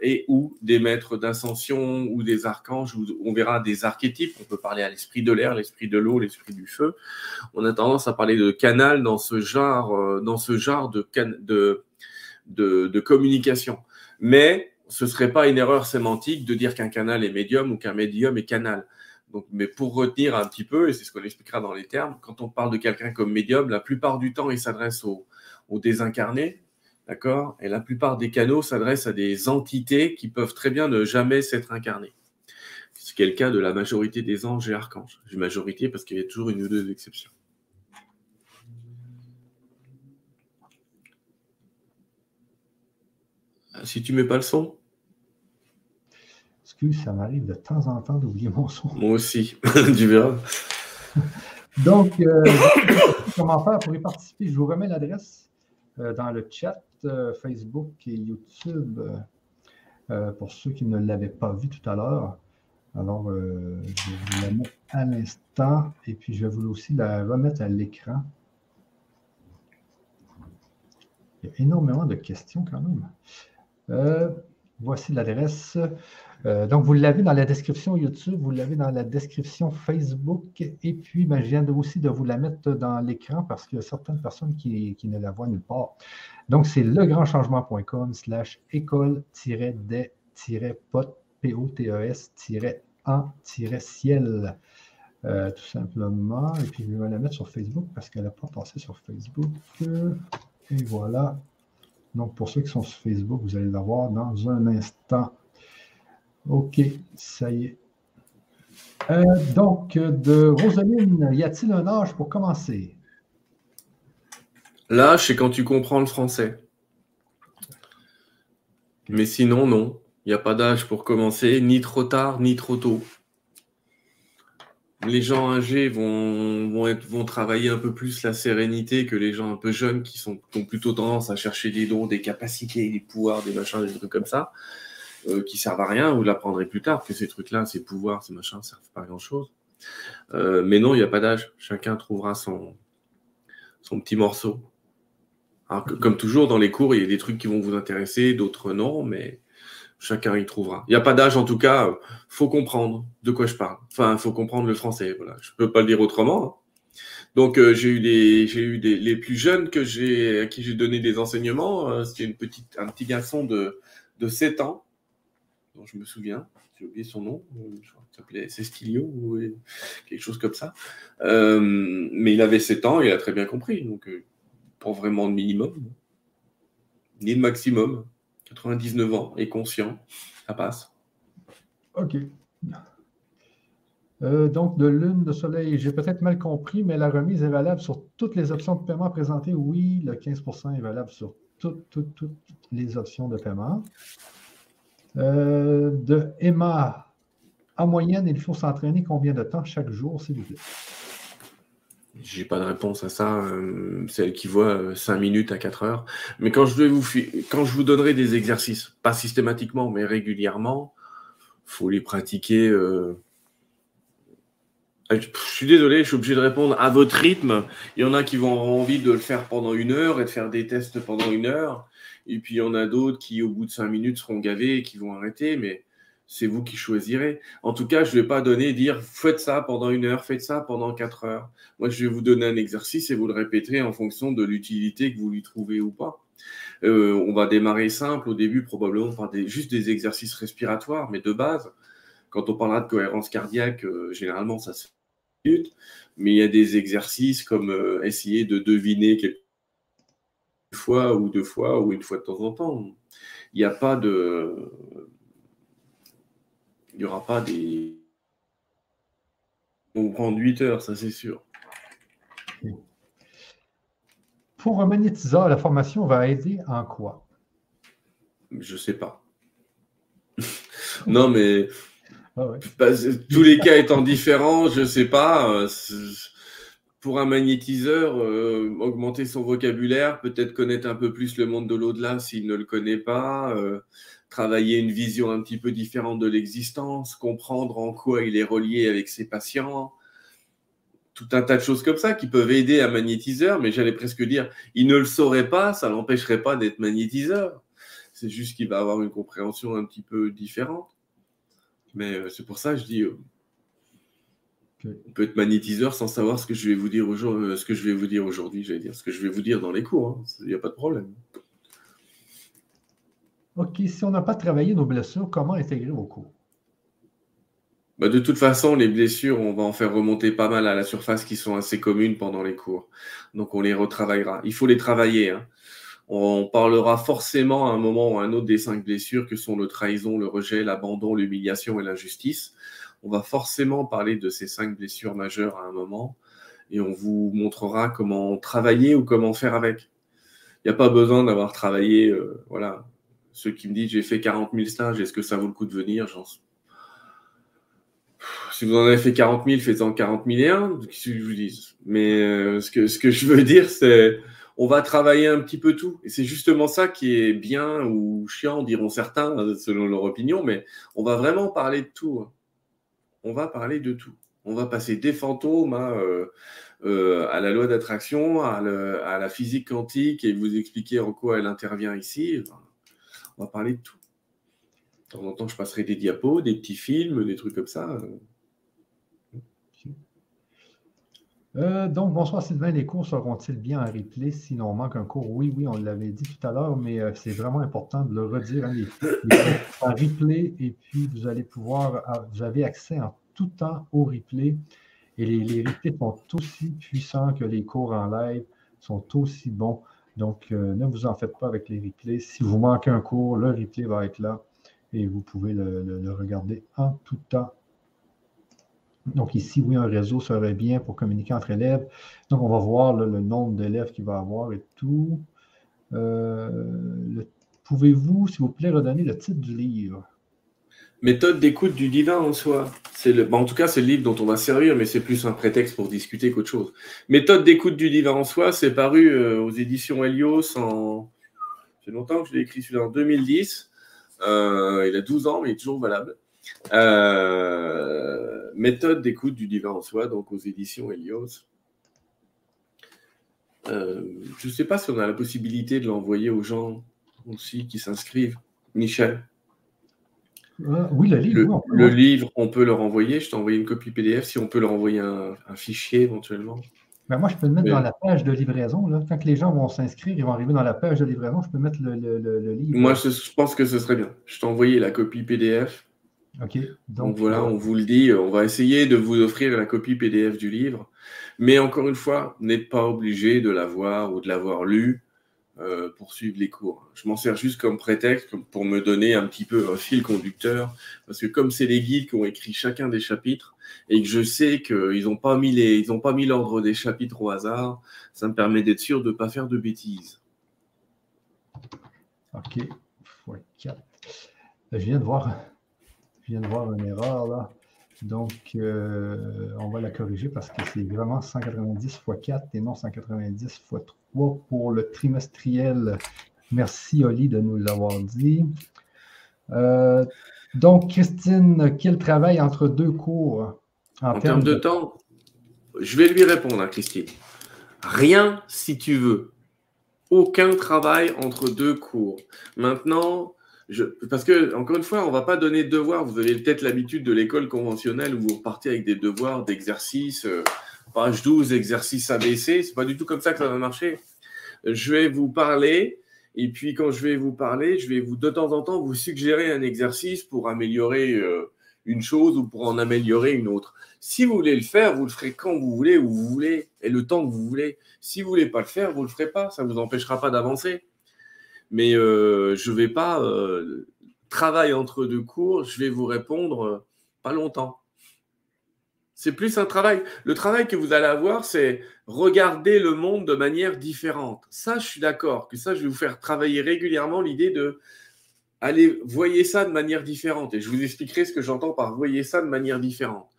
et ou des maîtres d'ascension ou des archanges. on verra des archétypes. On peut parler à l'esprit de l'air, l'esprit de l'eau, l'esprit du feu. On a tendance à parler de canal dans ce genre, dans ce genre de, de de, communication. Mais ce ne serait pas une erreur sémantique de dire qu'un canal est médium ou qu'un médium est canal. Mais pour retenir un petit peu, et c'est ce qu'on expliquera dans les termes, quand on parle de quelqu'un comme médium, la plupart du temps, il s'adresse aux, aux désincarnés, d'accord? Et la plupart des canaux s'adressent à des entités qui peuvent très bien ne jamais s'être incarnées. Ce qui est le cas de la majorité des anges et archanges. J'ai majorité parce qu'il y a toujours une ou deux exceptions. Si tu mets pas le son Excuse, ça m'arrive de temps en temps d'oublier mon son. Moi aussi, tu verras. Donc, euh, comment faire pour y participer Je vous remets l'adresse euh, dans le chat euh, Facebook et YouTube pour ceux qui ne l'avaient pas vu tout à l'heure. Alors, je vais vous la mettre à l'instant et puis je vais vous aussi la remettre à l'écran. Il y a énormément de questions quand même. Euh, voici l'adresse. Euh, donc, vous l'avez dans la description YouTube, vous l'avez dans la description Facebook, et puis ben, je viens aussi de vous la mettre dans l'écran parce qu'il y a certaines personnes qui, ne la voient nulle part. Donc, c'est legrandchangement.com slash école-des-pot, P-O-T-E-S-en-ciel, euh, tout simplement. Et puis, je vais la mettre sur Facebook parce qu'elle n'a pas passé sur Facebook. Et voilà. Donc, pour ceux qui sont sur Facebook, vous allez l'avoir dans un instant. OK, ça y est. Euh, donc, de Rosaline, y a-t-il un âge pour commencer? L'âge, c'est quand tu comprends le français. Mais sinon, non. Il n'y a pas d'âge pour commencer, ni trop tard, ni trop tôt les gens âgés vont, vont, travailler un peu plus la sérénité que les gens un peu jeunes qui, sont, ont plutôt tendance à chercher des dons, des capacités, des pouvoirs, des machins, des trucs comme ça, euh, qui servent à rien. Vous l'apprendrez plus tard que ces trucs-là, ces pouvoirs, ces machins, ne servent pas à grand-chose. Euh, mais non, il n'y a pas d'âge. Chacun trouvera son, son petit morceau. comme toujours, dans les cours, il y a des trucs qui vont vous intéresser, d'autres non, mais chacun y trouvera. Il n'y a pas d'âge, en tout cas, il faut comprendre de quoi je parle. Enfin, il faut comprendre le français. Voilà. Je ne peux pas le dire autrement. Hein. Donc, euh, j'ai eu, des, les plus jeunes que j'ai, à qui j'ai donné des enseignements. Euh, c'était une petite, un petit garçon de, de 7 ans, je me souviens. J'ai oublié son nom. Je crois qu'il s'appelait Cestilio ou quelque chose comme ça. Euh, mais il avait 7 ans et il a très bien compris. Donc, pas vraiment de minimum, ni de maximum. 99 ans et conscient, ça passe. OK. Euh, donc, de lune, de soleil, j'ai peut-être mal compris, mais la remise est valable sur toutes les options de paiement présentées. Oui, le 15% est valable sur toutes, toutes, toutes les options de paiement. Euh, de Emma, en moyenne, il faut s'entraîner combien de temps chaque jour, s'il vous plaît? J'ai pas de réponse à ça. Euh, c'est elle qui voit 5 euh, minutes à 4 heures. Mais quand je, vais vous, quand je vous donnerai des exercices, pas systématiquement, mais régulièrement, faut les pratiquer. Euh, je suis désolé, je suis obligé de répondre à votre rythme. Il y en a qui vont avoir envie de le faire pendant une heure et de faire des tests pendant une heure. Et puis il y en a d'autres qui, au bout de 5 minutes, seront gavés et qui vont arrêter. Mais c'est vous qui choisirez. En tout cas, je ne vais pas donner, dire faites ça pendant une heure, faites ça pendant quatre heures. Moi, je vais vous donner un exercice et vous le répéterez en fonction de l'utilité que vous lui trouvez ou pas. Euh, on va démarrer simple au début, probablement par juste des exercices respiratoires, mais de base. Quand on parlera de cohérence cardiaque, euh, généralement, ça se fait mais il y a des exercices comme euh, essayer de deviner quelque fois ou deux fois ou une fois de temps en temps. Il n'y a pas de il n'y aura pas des. On prend 8 heures, ça c'est sûr. Pour un magnétiseur, la formation va aider en quoi? Je ne sais pas. non, mais ah tous les cas étant différents, je ne sais pas. Euh, pour un magnétiseur, euh, augmenter son vocabulaire, peut-être connaître un peu plus le monde de l'au-delà s'il ne le connaît pas. Euh, travailler une vision un petit peu différente de l'existence, comprendre en quoi il est relié avec ses patients, tout un tas de choses comme ça qui peuvent aider un magnétiseur, mais j'allais presque dire, il ne le saurait pas, ça l'empêcherait pas d'être magnétiseur. C'est juste qu'il va avoir une compréhension un petit peu différente. Mais euh, c'est pour ça que je dis, euh, on peut être magnétiseur sans savoir ce que je vais vous dire aujourd'hui, euh, ce que je vais vous dire aujourd'hui, j'allais dire, ce que je vais vous dire dans les cours, hein. il n'y a pas de problème. OK, si on n'a pas travaillé nos blessures, comment intégrer vos cours? Bah, de toute façon, les blessures, on va en faire remonter pas mal à la surface qui sont assez communes pendant les cours. Donc, on les retravaillera. Il faut les travailler. Hein. On parlera forcément à un moment ou à un autre des cinq blessures que sont le trahison, le rejet, l'abandon, l'humiliation et l'injustice. On va forcément parler de ces cinq blessures majeures à un moment et on vous montrera comment travailler ou comment faire avec. Il n'y a pas besoin d'avoir travaillé, euh, voilà. Ceux qui me disent j'ai fait 40 000 stages, est-ce que ça vaut le coup de venir Si vous en avez fait 40 000, faites-en 40 000 et un, que je vous dise? Mais euh, ce, que, je veux dire, c'est on va travailler un petit peu tout. Et c'est justement ça qui est bien ou chiant, diront certains, selon leur opinion, mais on va vraiment parler de tout. Hein. On va parler de tout. On va passer des fantômes à, euh, euh, à la loi d'attraction, à, la physique quantique et vous expliquer en quoi elle intervient ici. Parler de tout. De temps en temps, je passerai des diapos, des petits films, des trucs comme ça. Euh, donc, bonsoir Sylvain, les cours seront-ils bien en replay? Sinon on manque un cours? Oui, oui, on l'avait dit tout à l'heure, mais c'est vraiment important de le redire. En replay et puis vous allez pouvoir, ah, vous avez accès en tout temps au replay. Et les, les replays sont aussi puissants que les cours en live, sont aussi bons. Donc, euh, ne vous en faites pas avec les replays. Si vous manquez un cours, le replay va être là et vous pouvez le, regarder en tout temps. Donc ici, oui, un réseau serait bien pour communiquer entre élèves. Donc, on va voir le nombre d'élèves qu'il va avoir et tout. Euh, pouvez-vous, s'il vous plaît, redonner le titre du livre? Méthode d'écoute du divin en soi. C'est le, en tout cas, c'est le livre dont on va servir, mais c'est plus un prétexte pour discuter qu'autre chose. Méthode d'écoute du divin en soi, c'est paru euh, aux éditions Helios en. C'est longtemps que je l'ai écrit celui-là en 2010. Euh, il a 12 ans, mais il est toujours valable. Euh, méthode d'écoute du divin en soi, donc aux éditions Helios. je ne sais pas si on a la possibilité de l'envoyer aux gens aussi qui s'inscrivent. Michel? Oui, le livre. Le, livre, on peut le renvoyer. Je t'ai envoyé une copie PDF si on peut leur envoyer un, fichier éventuellement. Ben moi, je peux le mettre dans la page de livraison. Là. Quand les gens vont s'inscrire, ils vont arriver dans la page de livraison. Je peux mettre le, livre. Moi, je, pense que ce serait bien. Je t'ai envoyé la copie PDF. OK. Donc, voilà, euh, on vous le dit. On va essayer de vous offrir la copie PDF du livre. Mais encore une fois, n'êtes pas obligé de l'avoir ou de l'avoir lu. Euh, pour suivre les cours. Je m'en sers juste comme prétexte pour me donner un petit peu un fil conducteur, parce que comme c'est les guides qui ont écrit chacun des chapitres et que je sais qu'ils n'ont pas mis ils ont pas mis l'ordre des chapitres au hasard, ça me permet d'être sûr de ne pas faire de bêtises. Ok, x4. Je viens de voir, je viens de voir une erreur là. Donc, euh, on va la corriger parce que c'est vraiment 190 x 4 et non 190 x 3 pour le trimestriel. Merci, Oli, de nous l'avoir dit. Euh, donc, Christine, quel travail entre deux cours en, termes, de... temps Je vais lui répondre, hein, Christine. Rien si tu veux. Aucun travail entre deux cours. Maintenant, parce que, encore une fois, on ne va pas donner de devoirs. Vous avez peut-être l'habitude de l'école conventionnelle où vous repartez avec des devoirs d'exercice, euh, page 12, exercice ABC. C'est pas du tout comme ça que ça va marcher. Je vais vous parler, et puis quand je vais vous parler, je vais vous de temps en temps vous suggérer un exercice pour améliorer euh, une chose ou pour en améliorer une autre. Si vous voulez le faire, vous le ferez quand vous voulez, où vous voulez, et le temps que vous voulez. Si vous voulez pas le faire, vous le ferez pas. Ça ne vous empêchera pas d'avancer mais euh, je ne vais pas euh, travailler entre deux cours, je vais vous répondre euh, pas longtemps. C'est plus un travail. Le travail que vous allez avoir, c'est regarder le monde de manière différente. Ça, je suis d'accord, que ça, je vais vous faire travailler régulièrement l'idée de aller voyez ça de manière différente. Et je vous expliquerai ce que j'entends par voyez ça de manière différente.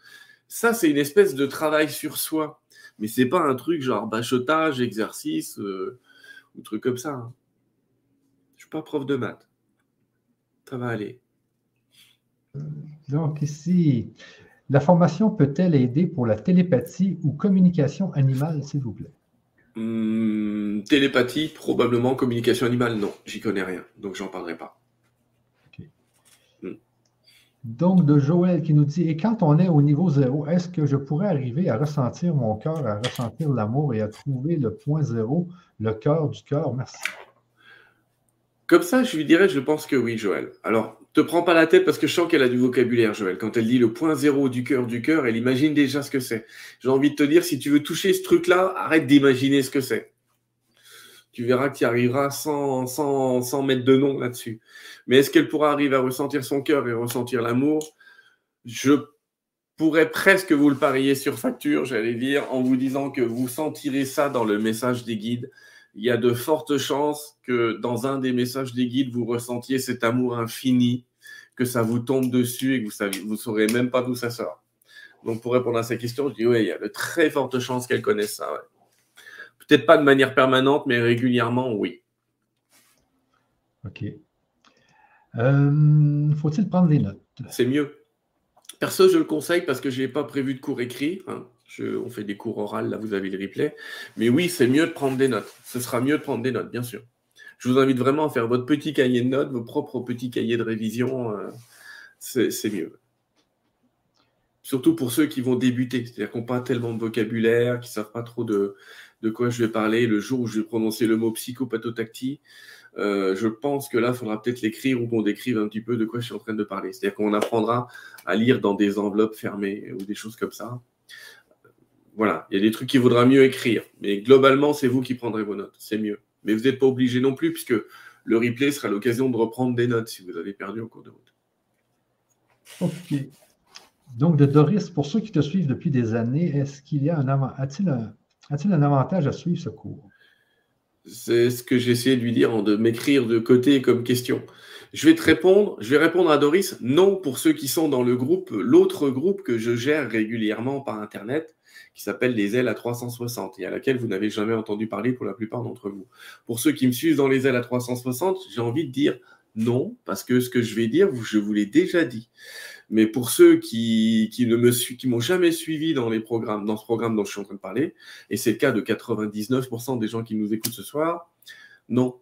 Ça, c'est une espèce de travail sur soi. Mais ce n'est pas un truc genre bachotage, exercice ou truc comme ça. Hein pas prof de maths. Ça va aller. Donc ici, la formation peut-elle aider pour la télépathie ou communication animale, s'il vous plaît? Hmm, télépathie, probablement. Communication animale, non. J'y connais rien. Donc, j'en parlerai pas. Hmm. Donc, de Joël qui nous dit Et quand on est au niveau zéro, est-ce que je pourrais arriver à ressentir mon cœur, à ressentir l'amour et à trouver le point zéro, le cœur du cœur? Merci. Comme ça, je lui dirais, je pense que oui, Joël. Alors, te prends pas la tête parce que je sens qu'elle a du vocabulaire, Joël. Quand elle dit le point zéro du cœur du cœur, elle imagine déjà ce que c'est. J'ai envie de te dire, si tu veux toucher ce truc-là, arrête d'imaginer ce que c'est. Tu verras que tu arriveras sans, sans mettre de nom là-dessus. Mais est-ce qu'elle pourra arriver à ressentir son cœur et ressentir l'amour? Je pourrais presque vous le parier sur facture, j'allais dire, en vous disant que vous sentirez ça dans le message des guides il y a de fortes chances que dans un des messages des guides, vous ressentiez cet amour infini, que ça vous tombe dessus et que vous ne saurez même pas d'où ça sort. Donc, pour répondre à ces questions, je dis oui, il y a de très fortes chances qu'elle connaisse ça. Peut-être pas de manière permanente, mais régulièrement, oui. OK. Euh, faut-il prendre des notes? C'est mieux. Perso, je le conseille parce que je n'ai pas prévu de cours écrit. Hein on fait des cours oraux, là vous avez le replay. Mais oui, c'est mieux de prendre des notes. Ce sera mieux de prendre des notes, bien sûr. Je vous invite vraiment à faire votre petit cahier de notes, vos propres petits cahiers de révision. Euh, c'est mieux. Surtout pour ceux qui vont débuter, c'est-à-dire qui n'ont pas tellement de vocabulaire, qui ne savent pas trop de, quoi je vais parler. Le jour où je vais prononcer le mot psychopathotaxie, euh, je pense que là, il faudra peut-être l'écrire ou qu'on décrive un petit peu de quoi je suis en train de parler. C'est-à-dire qu'on apprendra à lire dans des enveloppes fermées ou des choses comme ça voilà, il y a des trucs qu'il vaudra mieux écrire. Mais globalement, c'est vous qui prendrez vos notes. C'est mieux. Mais vous n'êtes pas obligé non plus, puisque le replay sera l'occasion de reprendre des notes si vous avez perdu au cours de route. OK. Donc, de Doris, pour ceux qui te suivent depuis des années, est-ce qu'il y a un a-t-il un, un, avantage à suivre ce cours? C'est ce que j'ai essayé de lui dire, de m'écrire de côté comme question. Je vais te répondre, je vais répondre à Doris, non pour ceux qui sont dans le groupe, l'autre groupe que je gère régulièrement par Internet, qui s'appelle les ailes à 360 et à laquelle vous n'avez jamais entendu parler pour la plupart d'entre vous. Pour ceux qui me suivent dans les ailes à 360, j'ai envie de dire non, parce que ce que je vais dire, je vous l'ai déjà dit. Mais pour ceux qui, ne me qui m'ont jamais suivi dans les programmes, dans ce programme dont je suis en train de parler, et c'est le cas de 99% des gens qui nous écoutent ce soir, non.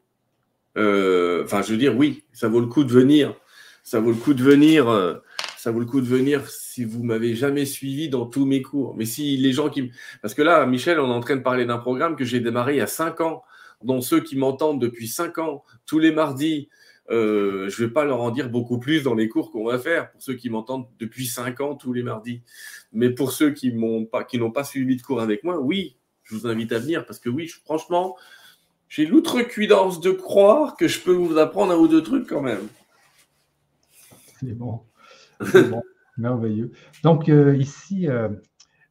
Euh, enfin, je veux dire, oui, ça vaut le coup de venir. Ça vaut le coup de venir. Euh, ça vaut le coup de venir si vous m'avez jamais suivi dans tous mes cours. Mais si les gens qui... Parce que là, Michel, on est en train de parler d'un programme que j'ai démarré il y a cinq ans, dont ceux qui m'entendent depuis cinq ans, tous les mardis, euh, je ne vais pas leur en dire beaucoup plus dans les cours qu'on va faire, pour ceux qui m'entendent depuis cinq ans, tous les mardis. Mais pour ceux qui n'ont pas, pas suivi de cours avec moi, oui, je vous invite à venir, parce que oui, franchement, j'ai l'outrecuidance de croire que je peux vous apprendre un ou deux trucs quand même. C'est bon. merveilleux. Donc, euh, ici, euh,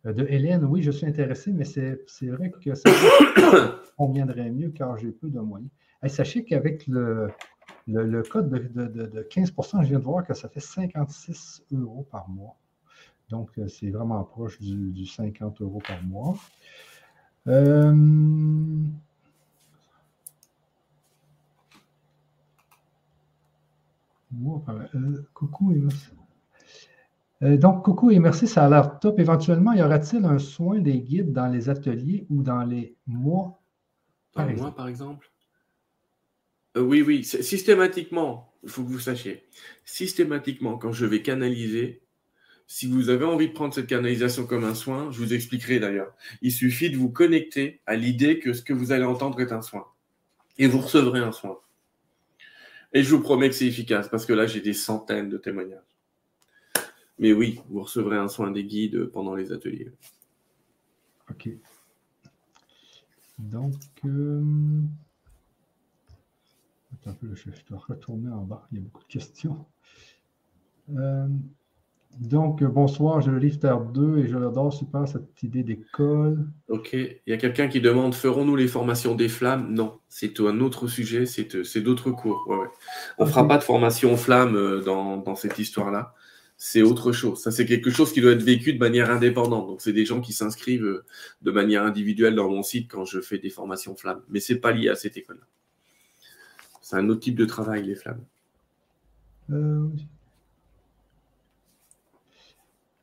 de Hélène, oui, je suis intéressé, mais c'est vrai que ça conviendrait mieux car j'ai peu de moyens. sachez qu'avec le, code de, 15 je viens de voir que ça fait 56 euros par mois. Donc, euh, c'est vraiment proche du, 50 euros par mois. coucou, euh, donc, coucou et merci, ça a l'air top. Éventuellement, y aura-t-il un soin des guides dans les ateliers ou dans les mois? Par exemple? mois, par exemple? Euh, oui, oui, systématiquement, il faut que vous sachiez, systématiquement, quand je vais canaliser, si vous avez envie de prendre cette canalisation comme un soin, je vous expliquerai d'ailleurs. Il suffit de vous connecter à l'idée que ce que vous allez entendre est un soin. Et vous recevrez un soin. Et je vous promets que c'est efficace parce que là, j'ai des centaines de témoignages. Mais oui, vous recevrez un soin des guides pendant les ateliers. Ok. Donc, euh... un peu, je dois retourner en bas. Il y a beaucoup de questions. Euh, donc, bonsoir, je le livre Terre 2 et je l'adore super cette idée d'école. Ok, il y a quelqu'un qui demande ferons-nous les formations des flammes? Non, c'est un autre sujet, c'est d'autres cours. On ne fera pas de formation flamme euh, dans, dans cette histoire-là c'est autre chose. Ça, c'est quelque chose qui doit être vécu de manière indépendante. Donc, c'est des gens qui s'inscrivent euh, de manière individuelle dans mon site quand je fais des formations flammes. Mais c'est pas lié à cette école-là. C'est un autre type de travail, les flammes. Euh,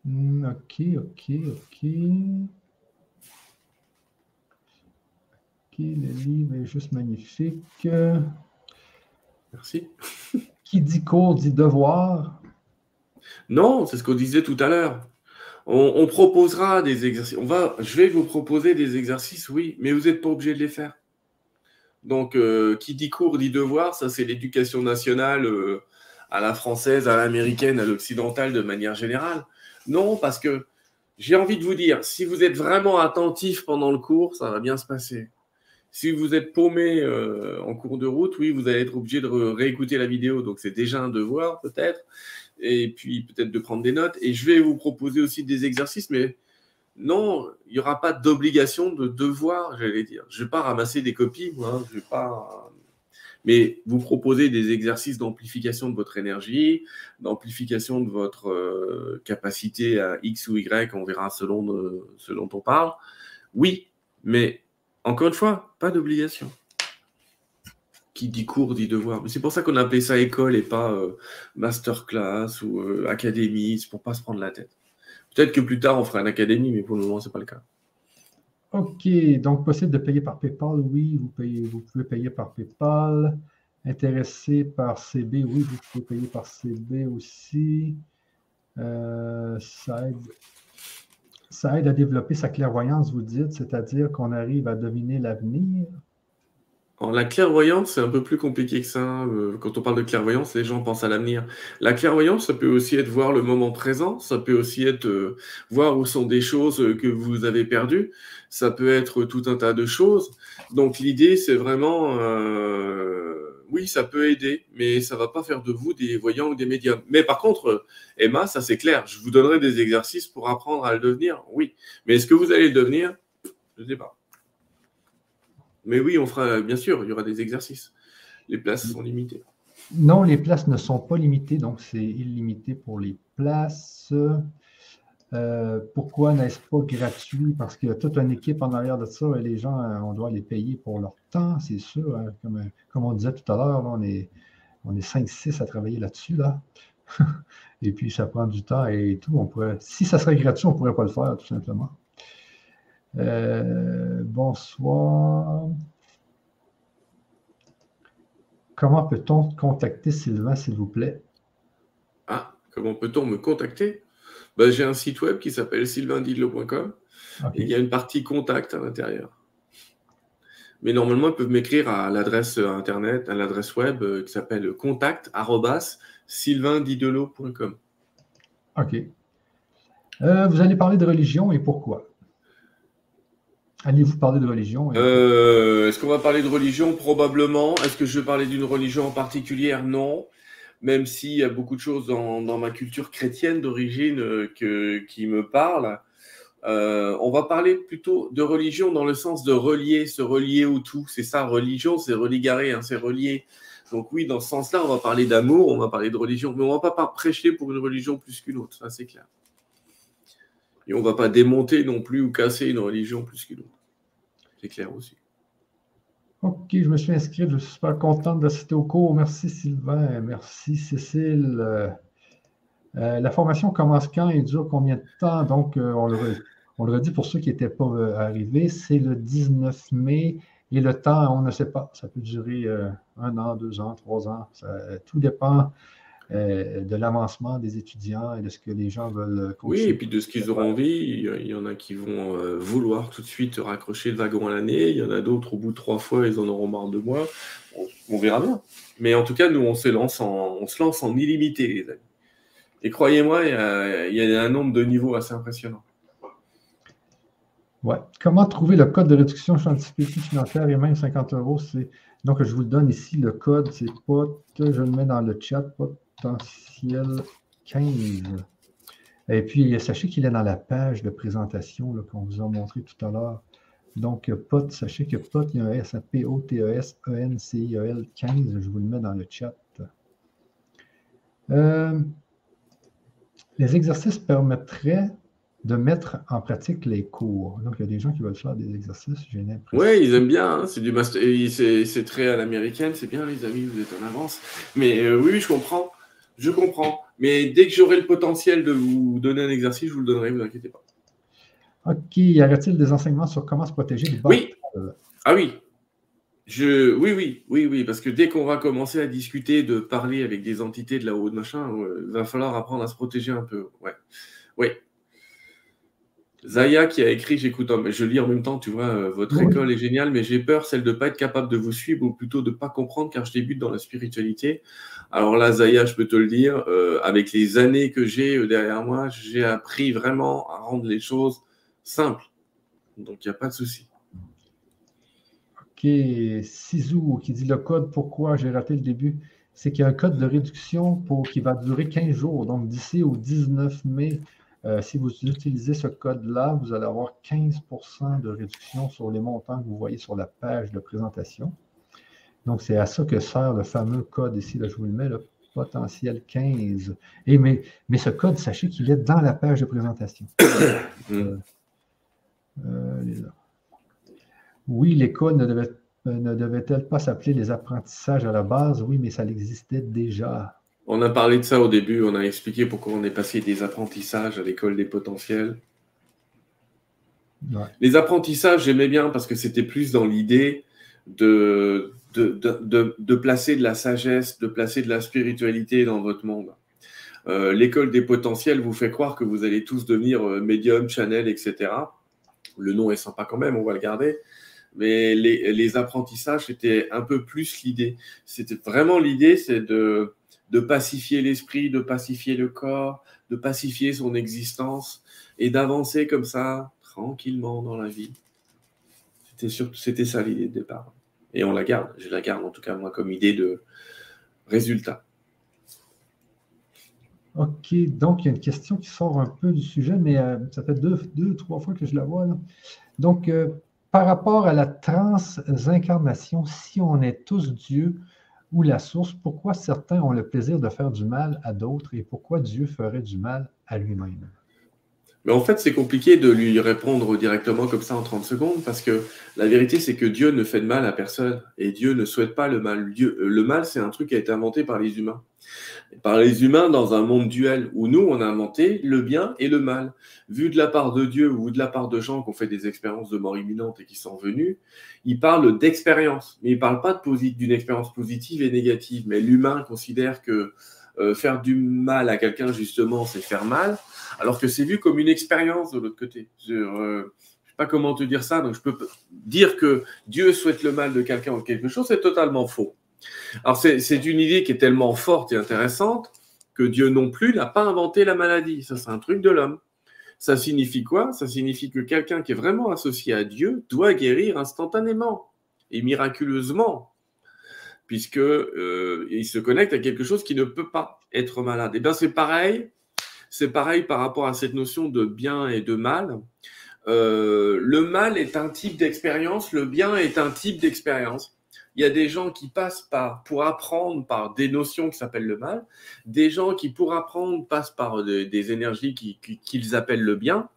ok, ok, ok. Ok, le livre est juste magnifique. Merci. Qui dit cours dit devoir. Non, c'est ce qu'on disait tout à l'heure. On, proposera des exercices. On va, je vais vous proposer des exercices, oui, mais vous n'êtes pas obligé de les faire. Donc, euh, qui dit cours dit devoir. Ça, c'est l'éducation nationale euh, à la française, à l'américaine, à l'occidentale de manière générale. Non, parce que j'ai envie de vous dire, si vous êtes vraiment attentif pendant le cours, ça va bien se passer. Si vous êtes paumé euh, en cours de route, oui, vous allez être obligé de réécouter la vidéo. Donc, c'est déjà un devoir, peut-être. Et puis, peut-être de prendre des notes. Et je vais vous proposer aussi des exercices, mais non, il n'y aura pas d'obligation de devoir, j'allais dire. Je ne vais pas ramasser des copies. Hein, vais pas. Mais vous proposez des exercices d'amplification de votre énergie, d'amplification de votre euh, capacité à X ou Y, on verra selon euh, ce dont on parle. Oui, mais encore une fois, pas d'obligation. Qui dit cours dit devoir. Mais c'est pour ça qu'on appelait ça école et pas euh, masterclass ou académie, c'est pour pas se prendre la tête. Peut-être que plus tard, on fera une académie, mais pour le moment, ce n'est pas le cas. OK. Donc, possible de payer par PayPal? Oui, vous pouvez payer par PayPal. Intéressé par CB? Oui, vous pouvez payer par CB aussi. Euh, ça, aide, ça aide à développer sa clairvoyance, vous dites, c'est-à-dire qu'on arrive à deviner l'avenir la clairvoyance, c'est un peu plus compliqué que ça. Euh, quand on parle de clairvoyance, les gens pensent à l'avenir. La clairvoyance, ça peut aussi être voir le moment présent, ça peut aussi être euh, voir où sont des choses euh, que vous avez perdues, ça peut être tout un tas de choses. Donc l'idée, c'est vraiment, oui, ça peut aider, mais ça va pas faire de vous des voyants ou des médiums. Mais par contre, Emma, ça c'est clair, je vous donnerai des exercices pour apprendre à le devenir, oui. Mais est-ce que vous allez le devenir? Je ne sais pas. Mais oui, on fera, bien sûr, il y aura des exercices. Les places sont limitées. Non, les places ne sont pas limitées, donc c'est illimité pour les places. Euh, pourquoi n'est-ce pas gratuit? Parce qu'il y a toute une équipe en arrière de ça et les gens, euh, on doit les payer pour leur temps, c'est sûr. Hein. Comme, on disait tout à l'heure, on est, on est 5-6 à travailler là-dessus. Là. et puis, ça prend du temps et tout. On pourrait, si ça serait gratuit, on ne pourrait pas le faire, tout simplement. Euh, bonsoir. Comment peut-on contacter Sylvain, s'il vous plaît? Ah, comment peut-on me contacter? Ben, j'ai un site web qui s'appelle sylvaindidlo.com. Il y a une partie contact à l'intérieur. Mais normalement, ils peuvent m'écrire à l'adresse internet, à l'adresse web euh, qui s'appelle contact@sylvaindidelo.com. OK. Euh, vous allez parler de religion et pourquoi? Allez-vous parler de religion euh, Est-ce qu'on va parler de religion? Probablement. Est-ce que je vais parler d'une religion en particulier Non. Même s'il y a beaucoup de choses dans, ma culture chrétienne d'origine euh, qui me parlent. Euh, on va parler plutôt de religion dans le sens de relier, se relier au tout. C'est ça, religion, c'est religaré, hein, c'est relier. Donc oui, dans ce sens-là, on va parler d'amour, on va parler de religion, mais on ne va pas prêcher pour une religion plus qu'une autre, ça c'est clair. Et on ne va pas démonter non plus ou casser une religion plus qu'une autre. C'est clair aussi. OK, je me suis inscrit. Je suis super contente d'assister au cours. Merci Sylvain. Merci Cécile. Euh, euh, la formation commence quand et dure combien de temps? Donc, euh, on, le, on, le, redit pour ceux qui n'étaient pas arrivés, c'est le 19 mai. Et le temps, on ne sait pas. Ça peut durer un an, deux ans, trois ans. tout dépend euh, de l'avancement des étudiants et de ce que les gens veulent Oui, et puis de ce qu'ils auront envie. Il y en a qui vont euh, vouloir tout de suite raccrocher le wagon à l'année. Il y en a d'autres, au bout de trois fois, ils en auront marre de moi. On, verra bien. Mais en tout cas, nous, on se lance en, on se lance en illimité, les amis. Et croyez-moi, il y, a, un nombre de niveaux assez impressionnant. Ouais. Comment trouver le code de réduction difficulté financière et même 50 euros? Donc, je vous le donne ici. Le code, c'est pas, je le mets dans le chat, pas potentiel 15. Et puis, sachez qu'il est dans la page de présentation qu'on vous a montré tout à l'heure. Donc, POT, sachez que POT, il y a un S à P-O-T-E-S-E-N-C-I-E-L 15. Je vous le mets dans le chat. Euh, les exercices permettraient de mettre en pratique les cours. Donc, il y a des gens qui veulent faire des exercices, j'ai l'impression. Oui, ils aiment bien. Hein. C'est du master... C'est très à l'américaine. C'est bien, les amis, vous êtes en avance. Mais euh, oui, je comprends. Je comprends. Mais dès que j'aurai le potentiel de vous donner un exercice, je vous le donnerai, ne vous inquiétez pas. OK. Y aurait-il des enseignements sur comment se protéger du Oui. Ah oui. Je, oui, oui, oui, oui, parce que dès qu'on va commencer à discuter de parler avec des entités de la haut de machin, il va falloir apprendre à se protéger un peu. Ouais. Oui. Zaya qui a écrit, j'écoute, je lis en même temps, tu vois, euh, votre école est géniale, mais j'ai peur, celle de ne pas être capable de vous suivre ou plutôt de ne pas comprendre car je débute dans la spiritualité. Alors là, Zaya, je peux te le dire, euh, avec les années que j'ai euh, derrière moi, j'ai appris vraiment à rendre les choses simples. Donc, il n'y a pas de souci. Ok, Sizou qui dit le code, pourquoi j'ai raté le début? C'est qu'il y a un code de réduction pour, qui va durer 15 jours, donc d'ici au 19 mai euh, si vous utilisez ce code-là, vous allez avoir 15 de réduction sur les montants que vous voyez sur la page de présentation. Donc, c'est à ça que sert le fameux code ici. Là, je vous le mets, le potentiel 15. Et mais, mais ce code, sachez qu'il est dans la page de présentation. Euh, euh, oui, l'école ne ne devait-elle pas s'appeler les apprentissages à la base? Oui, mais ça existait déjà. On a parlé de ça au début, on a expliqué pourquoi on est passé des apprentissages à l'école des potentiels. Les apprentissages, j'aimais bien parce que c'était plus dans l'idée de de, placer de la sagesse, de placer de la spiritualité dans votre monde. Euh, l'école des potentiels vous fait croire que vous allez tous devenir euh, médium, channel, etc. Le nom est sympa quand même, on va le garder. Mais les, les apprentissages, c'était un peu plus l'idée. C'était vraiment l'idée, c'est de, de pacifier l'esprit, de pacifier le corps, de pacifier son existence et d'avancer comme ça, tranquillement dans la vie. C'était ça l'idée de départ. Et on la garde, je la garde en tout cas moi comme idée de résultat. Ok, donc il y a une question qui sort un peu du sujet, mais euh, ça fait deux, deux, trois fois que je la vois. Donc, euh, par rapport à la transincarnation, si on est tous Dieu, ou la source, pourquoi certains ont le plaisir de faire du mal à d'autres et pourquoi Dieu ferait du mal à lui-même? Mais en fait, c'est compliqué de lui répondre directement comme ça en 30 secondes parce que la vérité, c'est que Dieu ne fait de mal à personne et Dieu ne souhaite pas le mal. Euh, le mal, c'est un truc qui a été inventé par les humains. Par les humains dans un monde duel où nous, on a inventé le bien et le mal. Vu de la part de Dieu ou de la part de gens qui ont fait des expériences de mort imminente et qui sont venus, ils parlent d'expérience, mais ils ne parlent pas d'une expérience positive et négative. Mais l'humain considère que euh, faire du mal à quelqu'un, justement, c'est faire mal alors que c'est vu comme une expérience de l'autre côté. Je ne euh, sais pas comment te dire ça, donc je peux dire que Dieu souhaite le mal de quelqu'un ou quelque chose, c'est totalement faux. Alors c'est une idée qui est tellement forte et intéressante que Dieu non plus n'a pas inventé la maladie. Ça, c'est un truc de l'homme. Ça signifie quoi? Ça signifie que quelqu'un qui est vraiment associé à Dieu doit guérir instantanément et miraculeusement, puisque euh, il se connecte à quelque chose qui ne peut pas être malade. Et eh bien c'est pareil c'est pareil par rapport à cette notion de bien et de mal. Euh, le mal est un type d'expérience, le bien est un type d'expérience. Il y a des gens qui passent par, pour apprendre par des notions qui s'appellent le mal, des gens qui, pour apprendre, passent par des, énergies qu'ils appellent le bien,